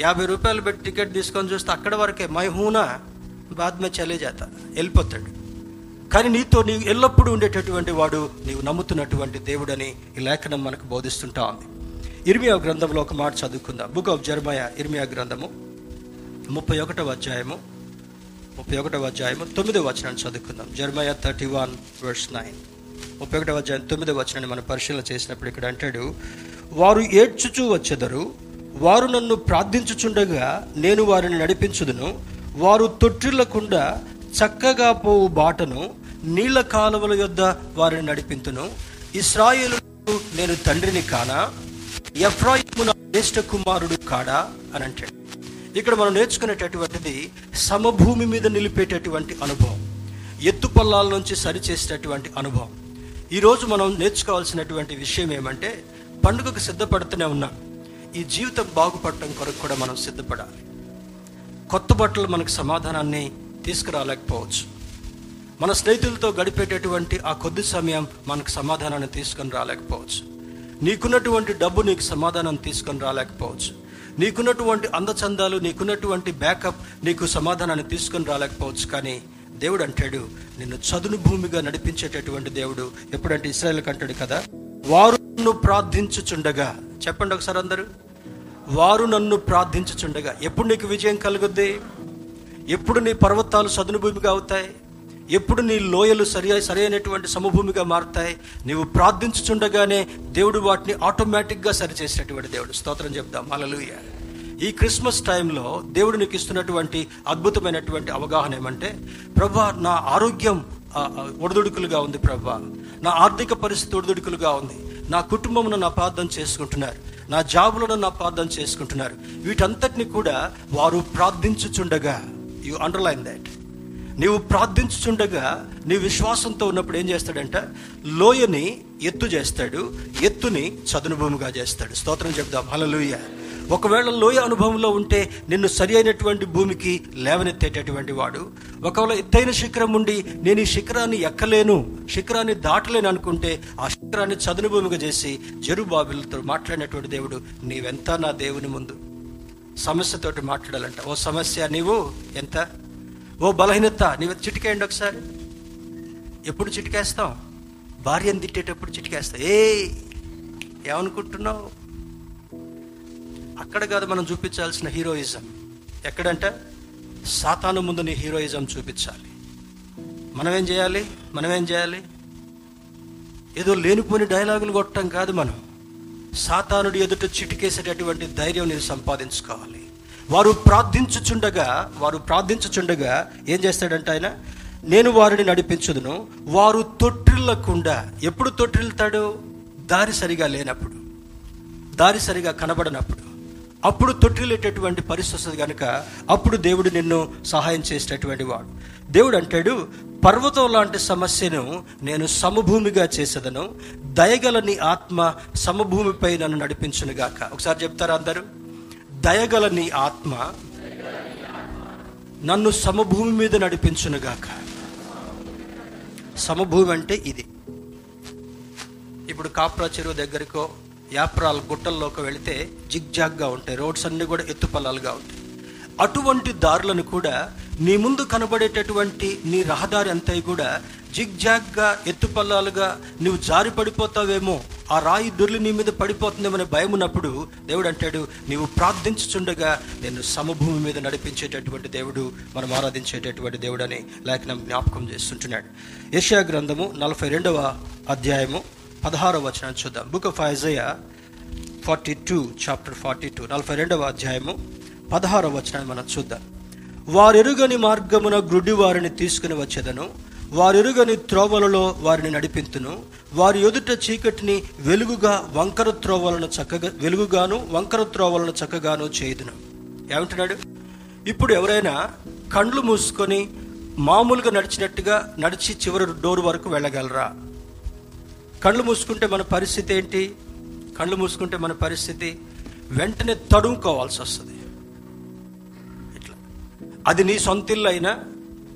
యాభై రూపాయలు పెట్టి టికెట్ తీసుకొని చూస్తే అక్కడ వరకే మై హూనా బాద్ మే చలే వెళ్ళిపోతాడు. కానీ నీతో నీవు ఎల్లప్పుడూ ఉండేటటువంటి వాడు నీవు నమ్ముతున్నటువంటి దేవుడని ఈ లేఖనం మనకు బోధిస్తుంటా ఉంది. ఇర్మియా గ్రంథంలో ఒక మాట చదువుకుందాం. బుక్ ఆఫ్ జర్మయా ఇర్మియా గ్రంథము ముప్పై ఒకటవ అధ్యాయము ముప్పై ఒకటవ అధ్యాయము తొమ్మిదవ వచనాన్ని చదువుకుందాం. Jeremiah thirty one verse nine ముప్పై ఒకటవ అధ్యాయం తొమ్మిదవ వచనాన్ని మనం పరిశీలన చేసినప్పుడు ఇక్కడ అంటాడు వారు ఏడ్చుచూ వచ్చెదరు వారు నన్ను ప్రార్థించుచుండగా నేను వారిని నడిపించుదును. వారు తొట్టిల్లకుండా చక్కగా పోవు బాటను నీళ్ళ కాలువల యొద్ద వారిని నడిపింతును. ఇస్రాయేలు నేను తండ్రిని కానా? ఎఫ్రాయిము నా జ్యేష్ఠ కుమారుడు కాడా? అని అంటాడు. ఇక్కడ మనం నేర్చుకునేటటువంటిది సమభూమి మీద నిలిపేటటువంటి అనుభవం ఎత్తుపల్లాల నుంచి సరిచేసేటటువంటి అనుభవం. ఈరోజు మనం నేర్చుకోవాల్సినటువంటి విషయం ఏమంటే పండుగకు సిద్ధపడుతూనే ఉన్నాం ఈ జీవితం బాగుపడటం కొరకు కూడా మనం సిద్ధపడాలి. కొత్త బట్టలు మనకు సమాధానాన్ని తీసుకురాలేకపోవచ్చు. మన స్నేహితులతో గడిపేటటువంటి ఆ కొద్ది సమయం మనకు సమాధానాన్ని తీసుకొని రాలేకపోవచ్చు. నీకున్నటువంటి డబ్బు నీకు సమాధానం తీసుకొని రాలేకపోవచ్చు. నీకున్నటువంటి అందచందాలు నీకున్నటువంటి బ్యాకప్ నీకు సమాధానాన్ని తీసుకొని రాలేకపోవచ్చు. కానీ దేవుడు అంటాడు నిన్ను చదును భూమిగా నడిపించేటటువంటి దేవుడు ఎప్పుడంటే ఇస్రాయల్ అంటాడు కదా? వారు నన్ను ప్రార్థించుచుండగా. చెప్పండి ఒకసారి అందరూ. వారు నన్ను ప్రార్థించుచుండగా. ఎప్పుడు నీకు విజయం కలుగుద్ది? ఎప్పుడు నీ పర్వతాలు సదును భూమిగా అవుతాయి? ఎప్పుడు నీ లోయలు సరి సరైనటువంటి సమభూమిగా మారుతాయి? నీవు ప్రార్థించుచుండగానే దేవుడు వాటిని ఆటోమేటిక్గా సరిచేసేటువంటి దేవుడు. స్తోత్రం చెప్దాం. అలలుయ ఈ క్రిస్మస్ టైంలో దేవుడు నీకు ఇస్తున్నటువంటి అద్భుతమైనటువంటి అవగాహన ఏమంటే ప్రభా నా ఆరోగ్యం ఒడదుడుకులుగా ఒడిదుడుకులుగా ఉంది ప్రభా. నా ఆర్థిక పరిస్థితి ఒడిదుడుకులుగా ఉంది. నా కుటుంబమును నా ప్రార్థన చేసుకుంటున్నారు. నా జాబులను నా ప్రార్థన చేసుకుంటున్నారు. వీటంతటిని కూడా వారు ప్రార్థించుచుండగా. యు అండర్లైన్ దాట్ నీవు ప్రార్థించుచుండగా నీ విశ్వాసంతో ఉన్నప్పుడు ఏం చేస్తాడంట? లోయని ఎత్తు చేస్తాడు ఎత్తుని చదును భూమిగా చేస్తాడు. స్తోత్రం చెప్దాం. హలలుయ ఒకవేళ లోయ అనుభవంలో ఉంటే నిన్ను సరి అయినటువంటి భూమికి లేవనెత్తేటటువంటి వాడు. ఒకవేళ ఎత్తైన శిఖరం ఉండి నేను ఈ శిఖరాన్ని ఎక్కలేను శిఖరాన్ని దాటలేను అనుకుంటే ఆ శిఖరాన్ని చదును భూమిగా చేసి జరుబాబులతో మాట్లాడినటువంటి దేవుడు నీవెంత నా దేవుని ముందు? సమస్యతోటి మాట్లాడాలంట. ఓ సమస్య నీవు ఎంత? ఓ బలహీనత నీవు చిటికేయండి ఒకసారి. ఎప్పుడు చిటికేస్తాం భార్యను తిట్టేటప్పుడు చిటికేస్తా ఏ ఏమనుకుంటున్నావు? అక్కడ కాదు మనం చూపించాల్సిన హీరోయిజం. ఎక్కడంటే సాతాను ముందు నీ హీరోయిజం చూపించాలి. మనం ఏం చేయాలి? మనం ఏం చేయాలి? ఏదో లేనిపోని డైలాగులు కొట్టడం కాదు మనం. సాతానుడి ఎదుట చిటికేసేటటువంటి ధైర్యం నేను సంపాదించుకోవాలి. వారు ప్రార్థించుచుండగా వారు ప్రార్థించుచుండగా ఏం చేస్తాడంటే ఆయన నేను వారిని నడిపించదును. వారు తొట్టిల్లకుండా. ఎప్పుడు తొట్టిల్తాడు దారి సరిగా లేనప్పుడు. దారి సరిగా కనబడనప్పుడు. అప్పుడు తొట్టిల్లేటటువంటి పరిస్థితి కనుక అప్పుడు దేవుడు నిన్ను సహాయం చేసేటటువంటి వాడు. దేవుడు అంటాడు పర్వతం లాంటి సమస్యను నేను సమభూమిగా చేసేదను. దయగల నీ ఆత్మ సమభూమిపై నన్ను నడిపించునుగాక ఒకసారి చెప్తారా అందరూ? దయగల నీ ఆత్మ నన్ను సమభూమి మీద నడిపించునుగాక సమభూమి అంటే ఇది. ఇప్పుడు కాప్రా చెరువు దగ్గరకో యాప్రాల గుట్టల్లోకి వెళితే జిగ్జాగ్గా ఉంటాయి. రోడ్స్ అన్నీ కూడా ఎత్తుపల్లాలుగా ఉంటాయి. అటువంటి దారులను కూడా నీ ముందు కనబడేటటువంటి నీ రహదారి అంతా కూడా జిగ్జాగ్గా ఎత్తుపల్లాలుగా నువ్వు జారి పడిపోతావేమో ఆ రాయి దుర్లు నీ మీద పడిపోతుందేమనే భయం ఉన్నప్పుడు దేవుడు అంటాడు నీవు ప్రార్థించుచుండగా నేను సమభూమి మీద నడిపించేటటువంటి దేవుడు మనం ఆరాధించేటటువంటి దేవుడు అని లేఖనం జ్ఞాపకం చేస్తుంటున్నాడు. యెషయా గ్రంథము నలభై రెండవ అధ్యాయము పదహారో వచనాన్ని చూద్దాం. Book of Isaiah forty two chapter forty two నలభై రెండవ అధ్యాయము పదహారో వచనాన్ని మనం చూద్దాం. వారెరుగని మార్గమున గ్రుడ్డి వారిని తీసుకుని వచ్చేదను వారెరుగని త్రోవలలో వారిని నడిపింతును వారి ఎదుట చీకటిని వెలుగుగా వంకర త్రోవలను చక్కగా వెలుగుగాను వంకర త్రోవలను చక్కగాను చేయుదును. ఏమంటున్నాడు? ఇప్పుడు ఎవరైనా కండ్లు మూసుకొని మామూలుగా నడిచినట్టుగా నడిచి చివరి డోర్ వరకు వెళ్ళగలరా? కళ్ళు మూసుకుంటే మన పరిస్థితి ఏంటి? కళ్ళు మూసుకుంటే మన పరిస్థితి వెంటనే తడుముకోవాల్సి వస్తుంది. ఇట్లా. అది నీ సొంత ఇల్లు అయినా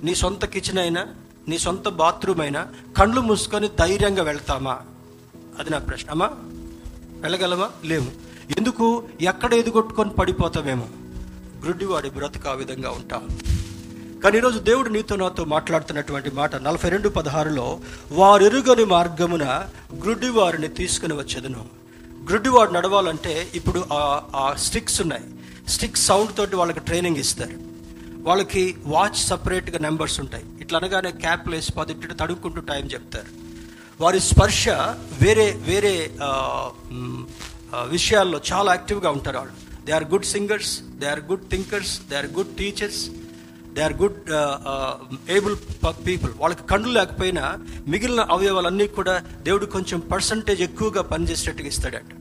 నీ సొంత కిచెన్ అయినా నీ సొంత బాత్రూమ్ అయినా కళ్ళు మూసుకొని ధైర్యంగా వెళ్తామా? అది నా ప్రశ్న. అమ్మా వెళ్ళగలమా లేము ఎందుకు? ఎక్కడ ఎదుగొట్టుకొని పడిపోతామేమో? గ్రుడ్డివాడి బ్రతుకు ఆ విధంగా ఉంటాం. కానీ ఈరోజు దేవుడు నీతో నాతో మాట్లాడుతున్నటువంటి మాట నలభై రెండు పదహారులో వారెరుగని మార్గమున గ్రుడ్డి వారిని తీసుకుని వచ్చేదను. గ్రుడ్డివాడు నడవాలంటే ఇప్పుడు ఆ స్టిక్స్ ఉన్నాయి. స్టిక్ సౌండ్ తోటి వాళ్ళకి ట్రైనింగ్ ఇస్తారు. వాళ్ళకి వాచ్ సపరేట్గా నెంబర్స్ ఉంటాయి. ఇట్లా అనగానే క్యాప్ వేసి పది తడుక్కుంటూ టైం చెప్తారు. వారి స్పర్శ వేరే వేరే విషయాల్లో చాలా యాక్టివ్గా ఉంటారు వాళ్ళు. They are good singers they are good thinkers they are good teachers they are good able people వాళ్ళకి కళ్ళు లేకపోయినా మిగిలిన అవయవాలన్నీ కూడా దేవుడు కొంచెం పర్సంటేజ్ ఎక్కువగా పనిచేసేటట్టుగా ఇస్తాడట.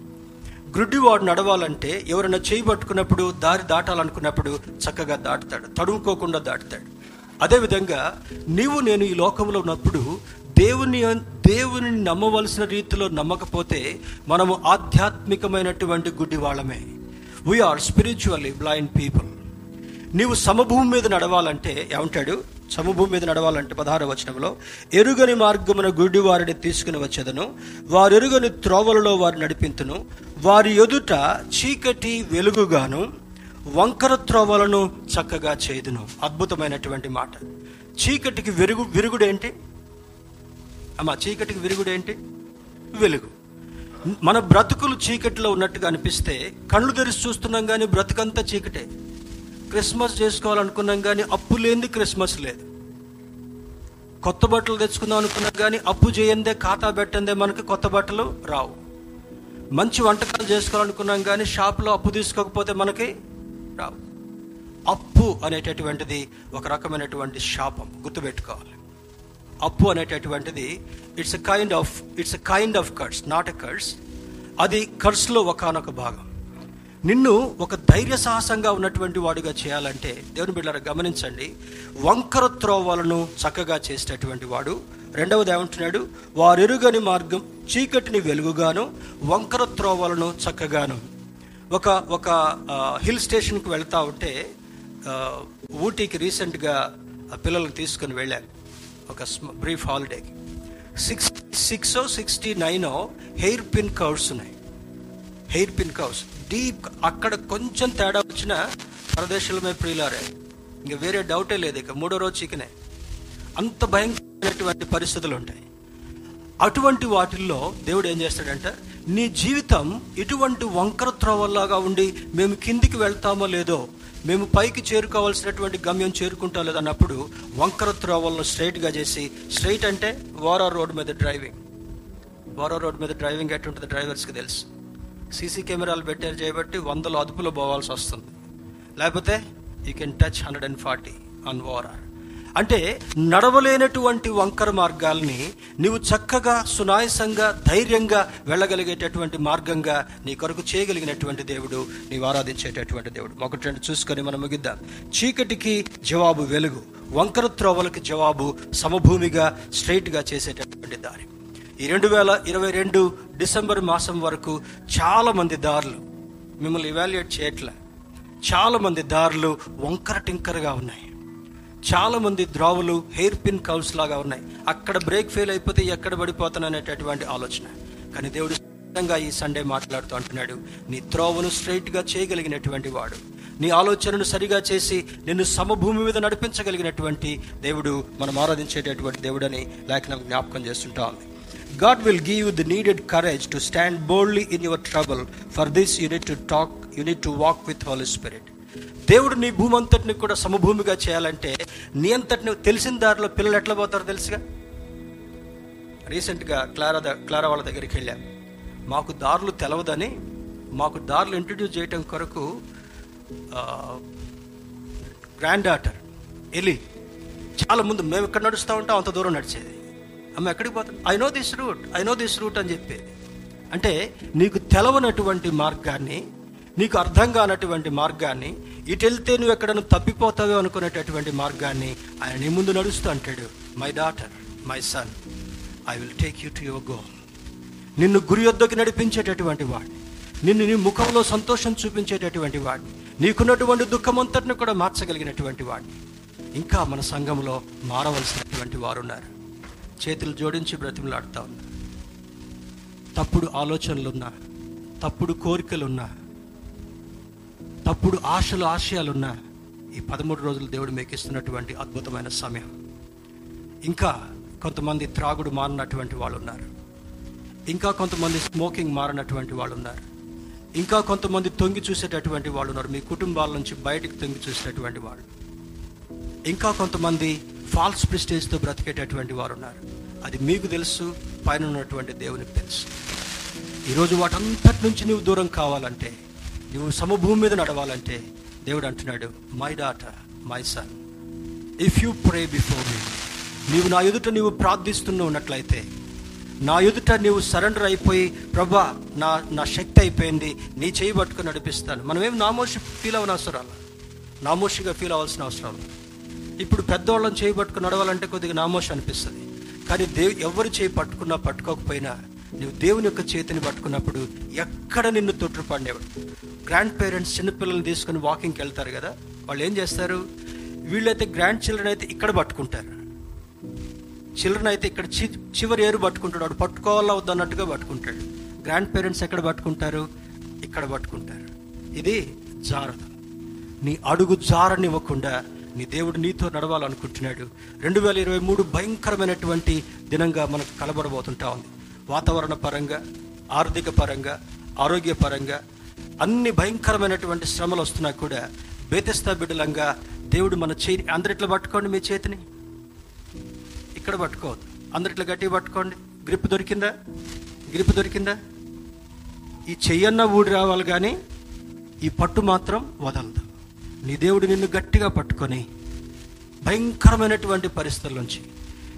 గ్రుడ్డివాడు నడవాలంటే ఎవరైనా చేయి పట్టుకున్నప్పుడు దారి దాటాలనుకున్నప్పుడు చక్కగా దాటుతాడు. తడుముకోకుండా దాటుతాడు. అదేవిధంగా నీవు నేను ఈ లోకంలో ఉన్నప్పుడు దేవుని దేవుని నమ్మవలసిన రీతిలో నమ్మకపోతే మనము ఆధ్యాత్మికమైనటువంటి గుడ్డి వాళ్ళమే వీఆర్ స్పిరిచువల్లీ బ్లైండ్ పీపుల్ నీవు సమభూమి మీద నడవాలంటే ఏమంటాడు? సమభూమి మీద నడవాలంటే పదహార వచనంలో ఎరుగని మార్గమున గుడి వారిని తీసుకుని వచ్చేదను వారు ఎరుగని త్రోవలలో వారు నడిపింతును వారి ఎదుట చీకటి వెలుగుగాను వంకర త్రోవలను చక్కగా చేదును అద్భుతమైనటువంటి మాట. చీకటికి విరుగు విరుగుడేంటి? అమ్మా చీకటికి విరుగుడేంటి? వెలుగు. మన బ్రతుకులు చీకటిలో ఉన్నట్టుగా అనిపిస్తే కళ్ళు తెరిచి చూస్తున్నాం కానీ బ్రతుకంతా చీకటే. క్రిస్మస్ చేసుకోవాలనుకున్నాం కానీ అప్పు లేనిది క్రిస్మస్ లేదు. కొత్త బట్టలు తెచ్చుకుందాం అనుకున్నాం కానీ అప్పు చేయందే ఖాతా పెట్టందే మనకి కొత్త బట్టలు రావు. మంచి వంటకాలు చేసుకోవాలనుకున్నాం కానీ షాప్లో అప్పు తీసుకోకపోతే మనకి రావు. అప్పు అనేటటువంటిది ఒక రకమైనటువంటి శాపం గుర్తుపెట్టుకోవాలి. అప్పు అనేటటువంటిది it's a kind of it's a kind of curse not a curse అది కర్స్లో ఒకనొక భాగం. నిన్ను ఒక ధైర్య సాహసంగా ఉన్నటువంటి వాడిగా చేయాలంటే దేవుని బిడ్డలారా గమనించండి. వంకర త్రోవలను చక్కగా చేసేటటువంటి వాడు. రెండవది ఏమంటున్నాడు? వారెరుగని మార్గం చీకటిని వెలుగుగాను వంకర త్రోవలను చక్కగాను. ఒక ఒక హిల్ స్టేషన్కి వెళ్తా ఉంటే ఊటీకి రీసెంట్గా పిల్లల్ని తీసుకుని వెళ్ళాను. ఒక brief హాలిడేకి six six sixty nine hair pin curves ఉన్నాయి. Hair pin curves. డీప్ అక్కడ కొంచెం తేడా వచ్చిన ప్రదేశంలో ప్రియులారే ఇంకా వేరే డౌటే లేదు ఇక. మూడో రోజు చికెనే. అంత భయంకరమైనటువంటి పరిస్థితులు ఉంటాయి. అటువంటి వాటిల్లో దేవుడు ఏం చేస్తాడంటే నీ జీవితం ఇటువంటి వంకర త్రోవల్లాగా ఉండి మేము కిందికి వెళ్తామో లేదో మేము పైకి చేరుకోవాల్సినటువంటి గమ్యం చేరుకుంటా లేదన్నప్పుడు వంకర త్రోవలను స్ట్రైట్గా చేసి స్ట్రైట్ అంటే వారా రోడ్ మీద డ్రైవింగ్. వారా రోడ్ మీద డ్రైవింగ్ ఎట్టుంటుంది డ్రైవర్స్కి తెలుసు. సీసీ కెమెరాలు పెట్టారు చేయబట్టి వందలు అదుపులో పోవాల్సి వస్తుంది. లేకపోతే you can touch hundred and forty on ORR అంటే నడవలేనటువంటి వంకర మార్గాల్ని నీవు చక్కగా సునాయసంగా ధైర్యంగా వెళ్ళగలిగేటటువంటి మార్గంగా నీ కొరకు చేయగలిగినటువంటి దేవుడు నీవు ఆరాధించేటటువంటి దేవుడు. ఒకటి రెండు చూసుకొని మనం ముగిద్దాం. చీకటికి జవాబు వెలుగు వంకర త్రోవలకి జవాబు సమభూమిగా స్ట్రైట్గా చేసేటటువంటి దారి. ఈ రెండు వేల ఇరవై రెండు డిసెంబర్ మాసం వరకు చాలా మంది దారులు మిమ్మల్ని ఇవాల్యుయేట్ చేయట్లే. చాలా మంది దారులు వంకర టింకరగా ఉన్నాయి. చాలా మంది ద్రోవలు హెయిర్ పిన్ కౌల్స్ లాగా ఉన్నాయి. అక్కడ బ్రేక్ ఫెయిల్ అయిపోతే ఎక్కడ పడిపోతాను అనేటటువంటి ఆలోచన. కానీ దేవుడు స్పష్టంగా ఈ సండే మాట్లాడుతూ అంటున్నాడు నీ త్రోవను స్ట్రైట్గా చేయగలిగినటువంటి వాడు. నీ ఆలోచనను సరిగా చేసి నిన్ను సమభూమి మీద నడిపించగలిగినటువంటి దేవుడు మనం ఆరాధించేటటువంటి దేవుడని లేఖనం జ్ఞాపకం చేస్తుంటా ఉంది. God will give you the needed courage to stand boldly in your trouble. For this, you need to talk, you need to walk with Holy Spirit. దేవుడు నీ భూమి అంతటిని కూడా సమభూమిగా చేయాలంటే నీ అంతటిని తెలిసిన దారిలో పిల్లలు ఎట్లా పోతారో తెలుసుగా రీసెంట్గా క్లారా క్లారా వాళ్ళ దగ్గరికి వెళ్ళాం మాకు దారులు తెలవదని మాకు దారులు ఇంట్రడ్యూస్ చేయటం కొరకు గ్రాండ్ డాటర్ ఎలి చాలా ముందు మేము ఎక్కడ నడుస్తూ ఉంటాం అంత దూరం నడిచేది అమ్మ ఎక్కడికి పోతాం I know this route I know this route అని చెప్పి. అంటే నీకు తెలవనటువంటి మార్గాన్ని నీకు అర్థం కానటువంటి మార్గాన్ని ఇటు వెళ్తే నువ్వు ఎక్కడను తప్పిపోతావో అనుకునేటటువంటి మార్గాన్ని ఆయన నీ ముందు నడుస్తూ అంటాడు. My daughter my son I will take you to your goal నిన్ను గురి యొద్దకు నడిపించేటటువంటి వాడిని నిన్ను నీ ముఖంలో సంతోషం చూపించేటటువంటి వాడిని నీకున్నటువంటి దుఃఖమంతటిని కూడా మార్చగలిగినటువంటి వాడిని ఇంకా మన సంఘంలో మారవలసినటువంటి వారు ఉన్నారు చేతులు జోడించి బ్రతిమలాడుతూ ఉంది తప్పుడు ఆలోచనలున్నా తప్పుడు కోరికలున్నా తప్పుడు ఆశలు ఆశయాలున్నా ఈ పదమూడు రోజులు దేవుడు మేకిస్తున్నటువంటి అద్భుతమైన సమయం. ఇంకా కొంతమంది త్రాగుడు మారినటువంటి వాళ్ళు ఉన్నారు ఇంకా కొంతమంది స్మోకింగ్ మారినటువంటి వాళ్ళు ఉన్నారు ఇంకా కొంతమంది తొంగి చూసేటటువంటి వాళ్ళు ఉన్నారు మీ కుటుంబాల నుంచి బయటికి తొంగి చూసేటటువంటి వాళ్ళు. ఇంకా కొంతమంది ఫాల్స్ ప్రిస్టేజ్తో బ్రతికేటటువంటి వారు ఉన్నారు అది మీకు తెలుసు పైన ఉన్నటువంటి దేవునికి తెలుసు. ఈరోజు వాటంతటి నుంచి నువ్వు దూరం కావాలంటే నువ్వు సమభూమి మీద నడవాలంటే దేవుడు అంటున్నాడు my daughter my son if you pray before me నీవు నా ఎదుట నీవు ప్రార్థిస్తున్న ఉన్నట్లయితే నా ఎదుట నీవు సరెండర్ అయిపోయి ప్రభా నా నా శక్తి అయిపోయింది నీ చేయి పట్టుకుని నడిపిస్తాను. మనమేం నామోషి ఫీల్ అవ్వని అవసరం నామోషిగా ఫీల్ అవ్వాల్సిన అవసరం ఇప్పుడు పెద్దవాళ్ళని చేయి పట్టుకుని నడవాలంటే కొద్దిగా నామోష అనిపిస్తుంది. కానీ దేవు ఎవరు చేయి పట్టుకున్నా పట్టుకోకపోయినా నువ్వు దేవుని యొక్క చేతిని పట్టుకున్నప్పుడు ఎక్కడ నిన్ను తొట్టుపడినవాడు గ్రాండ్ పేరెంట్స్ చిన్నపిల్లల్ని తీసుకుని వాకింగ్కి వెళ్తారు కదా వాళ్ళు ఏం చేస్తారు? వీళ్ళైతే గ్రాండ్ చిల్డ్రన్ అయితే ఇక్కడ పట్టుకుంటారు. చిల్డ్రన్ అయితే ఇక్కడ చి చివరి ఏరు పట్టుకుంటాడు. వాడు పట్టుకోవాలా వద్దన్నట్టుగా పట్టుకుంటాడు. గ్రాండ్ పేరెంట్స్ ఎక్కడ పట్టుకుంటారు? ఇక్కడ పట్టుకుంటారు. ఇది జారదు నీ అడుగు జారనివ్వకుండా నీ దేవుడు నీతో నడవాలనుకుంటున్నాడు. రెండు వేల ఇరవై మూడు భయంకరమైనటువంటి దినంగా మనకు కలబడబోతుంటా ఉంది. వాతావరణ పరంగా ఆర్థిక పరంగా ఆరోగ్య పరంగా అన్ని భయంకరమైనటువంటి శ్రమలు వస్తున్నా కూడా బేతస్తా బిడ్డలంగా దేవుడు మన చేయి అందరిట్లో పట్టుకోండి మీ చేతిని. ఇక్కడ పట్టుకోవద్దు. అందరిట్లో గట్టి పట్టుకోండి. గ్రిప్ దొరికిందా? గ్రిప్ దొరికిందా? ఈ చెయ్యన్న ఊడి రావాలి కానీ ఈ పట్టు మాత్రం వదలదు. నీ దేవుడు నిన్ను గట్టిగా పట్టుకొని భయంకరమైనటువంటి పరిస్థితుల నుంచి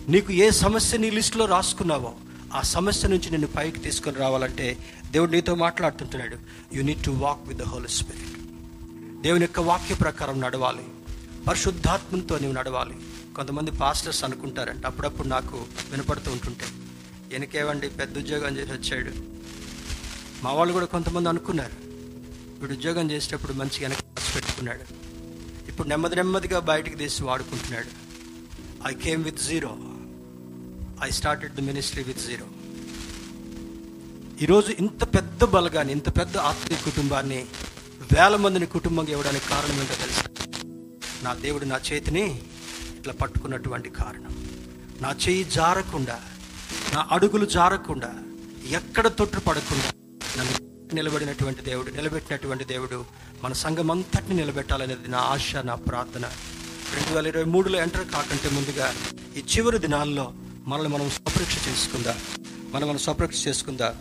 నీకు ఏ సమస్య నీ లిస్టులో రాసుకున్నావో ఆ సమస్య నుంచి నిన్ను పైకి తీసుకొని రావాలంటే దేవుడు నీతో మాట్లాడుతుంటున్నాడు. You need to walk with the holy spirit దేవుని యొక్క వాక్య ప్రకారం నడవాలి. పరిశుద్ధాత్మంతో నీవు నడవాలి. కొంతమంది పాస్టర్స్ అనుకుంటారంట. అప్పుడప్పుడు నాకు వినపడుతూ ఉంటుంటే వెనకేవండి పెద్ద ఉద్యోగం చేసి వచ్చాడు. మా వాళ్ళు కూడా కొంతమంది అనుకున్నారు. వీడు ఉద్యోగం చేసేటప్పుడు మంచిగా వెనక పెట్టుకున్నాడు. ఇప్పుడు నెమ్మది నెమ్మదిగా బయటికి తీసి వాడుకుంటున్నాడు. I came with zero I started the ministry with zero ఈరోజు ఇంత పెద్ద బలగాన్ని ఇంత పెద్ద ఆత్మీయ కుటుంబాన్ని వేల మందిని కుటుంబంగా ఇవ్వడానికి కారణం ఏంటో తెలుసు? నా దేవుడు నా చేతిని ఇట్లా పట్టుకున్నటువంటి కారణం. నా చేయి జారకుండా నా అడుగులు జారకుండా ఎక్కడ తొట్టు పడకుండా నన్ను నిలబడినటువంటి దేవుడు నిలబెట్టినటువంటి దేవుడు మన సంఘం అంతటిని నిలబెట్టాలనేది నా ఆశ నా ప్రార్థన. రెండు వేల ఇరవై మూడులో ఎంటర్ కాకంటే ముందుగా ఈ చివరి దినాల్లో మనల్ని మనం స్వపరీక్ష చేసుకుందా. మనం మనం స్వపరీక్ష చేసుకుందా.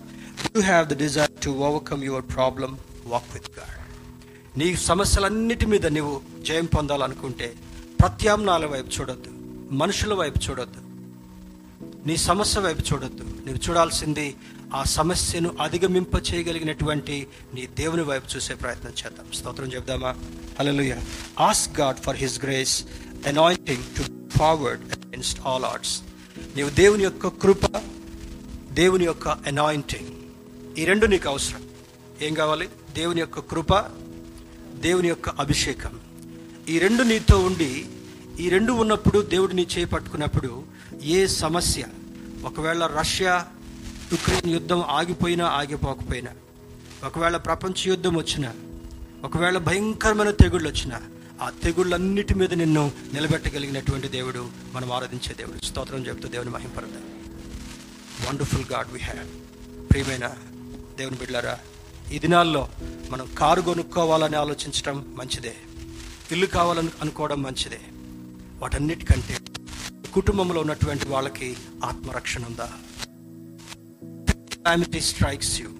You have the desire to overcome your problem walk with God నీ సమస్యలన్నిటి మీద నువ్వు జయం పొందాలనుకుంటే ప్రత్యామ్నాల వైపు చూడొద్దు మనుషుల వైపు చూడొద్దు. నీ సమస్య వైపు చూడొద్దు. నువ్వు చూడాల్సింది ఆ సమస్యను అధిగమింప చేయగలిగినటువంటి నీ దేవుని వైపు చూసే ప్రయత్నం చేద్దాం. స్తోత్రం చెప్దామా హల్లెలూయా ask God for his grace anointing to forward against all arts నీవు దేవుని యొక్క కృప దేవుని యొక్క అనాయింటింగ్ ఈ రెండు నీకు అవసరం. ఏం కావాలి? దేవుని యొక్క కృప దేవుని యొక్క అభిషేకం. ఈ రెండు నీతో ఉండి ఈ రెండు ఉన్నప్పుడు దేవుడు నీ పట్టుకున్నప్పుడు ఏ సమస్య? ఒకవేళ రష్యా యుక్రెయిన్ యుద్ధం ఆగిపోయినా ఆగిపోకపోయినా ఒకవేళ ప్రపంచ యుద్ధం వచ్చినా ఒకవేళ భయంకరమైన తెగుళ్ళు వచ్చినా ఆ తెగుళ్ళన్నిటి మీద నిన్ను నిలబెట్టగలిగినటువంటి దేవుడు మనం ఆరాధించే దేవుడు. స్తోత్రం చెబుతూ దేవుని మహింపడతాం వండర్ఫుల్ గాడ్ వి హ్యావ్ ప్రియమైన దేవుని బిడ్డారా ఈ దినాల్లో మనం కారు కొనుక్కోవాలని ఆలోచించడం మంచిదే. ఇల్లు కావాలని అనుకోవడం మంచిదే. వాటన్నిటికంటే కుటుంబంలో ఉన్నటువంటి వాళ్ళకి ఆత్మరక్షణ ఉందా? స్ట్రైక్స్ యూ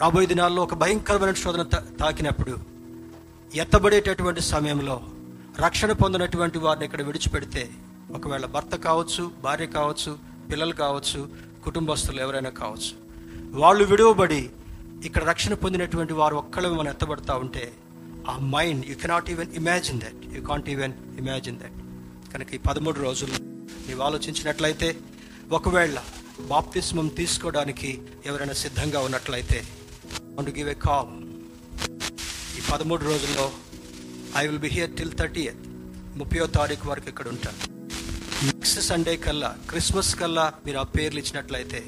రాబోయే దినాల్లో ఒక భయంకరమైన శోధన తాకినప్పుడు ఎత్తబడేటటువంటి సమయంలో రక్షణ పొందినటువంటి వారిని ఇక్కడ విడిచిపెడితే ఒకవేళ భర్త కావచ్చు భార్య కావచ్చు పిల్లలు కావచ్చు కుటుంబస్తులు ఎవరైనా కావచ్చు వాళ్ళు విడువబడి ఇక్కడ రక్షణ పొందినటువంటి వారు ఒక్కళ్ళే మనం ఎత్తబడతా ఉంటే ఆ mind you cannot even imagine that you can't even imagine that కనుక ఈ పదమూడు రోజులు నీవు ఆలోచించినట్లయితే ఒకవేళ బాప్తిస్మం తీసుకోవడానికి ఎవరైనా సిద్ధంగా ఉన్నట్లయితే అండ్ గివ్ ఏ కాల్ ఈ పదమూడు రోజుల్లో I will be here till thirty ముప్పయో తారీఖు వరకు ఇక్కడ ఉంటాను. నెక్స్ట్ సండే కల్లా క్రిస్మస్ కల్లా మీరు ఆ పేర్లు ఇచ్చినట్లయితే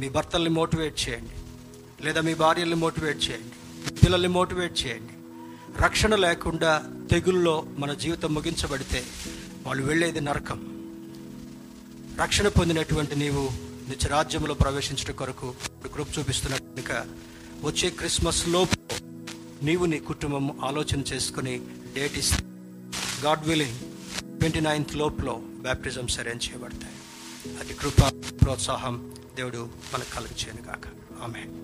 మీ భర్తల్ని మోటివేట్ చేయండి. లేదా మీ భార్యల్ని మోటివేట్ చేయండి. పిల్లల్ని మోటివేట్ చేయండి. రక్షణ లేకుండా తెగుల్లో మన జీవితం ముగించబడితే వాళ్ళు వెళ్ళేది నరకం. రక్షణ పొందినటువంటి నీవు నిత్యరాజ్యంలో ప్రవేశించడం కొరకు ఇప్పుడు కృప చూపిస్తున్నట్టు కనుక వచ్చే క్రిస్మస్ లోపు నీవు నీ కుటుంబం ఆలోచన చేసుకుని డేట్ ఇస్తే గాడ్ విలింగ్ ట్వంటీ నైన్త్ లోపులో బ్యాప్టిజమ్స్ అరేంజ్ చేయబడతాయి. అది కృప ప్రోత్సాహం దేవుడు మనకు కలుగు చేయను కాక ఆమె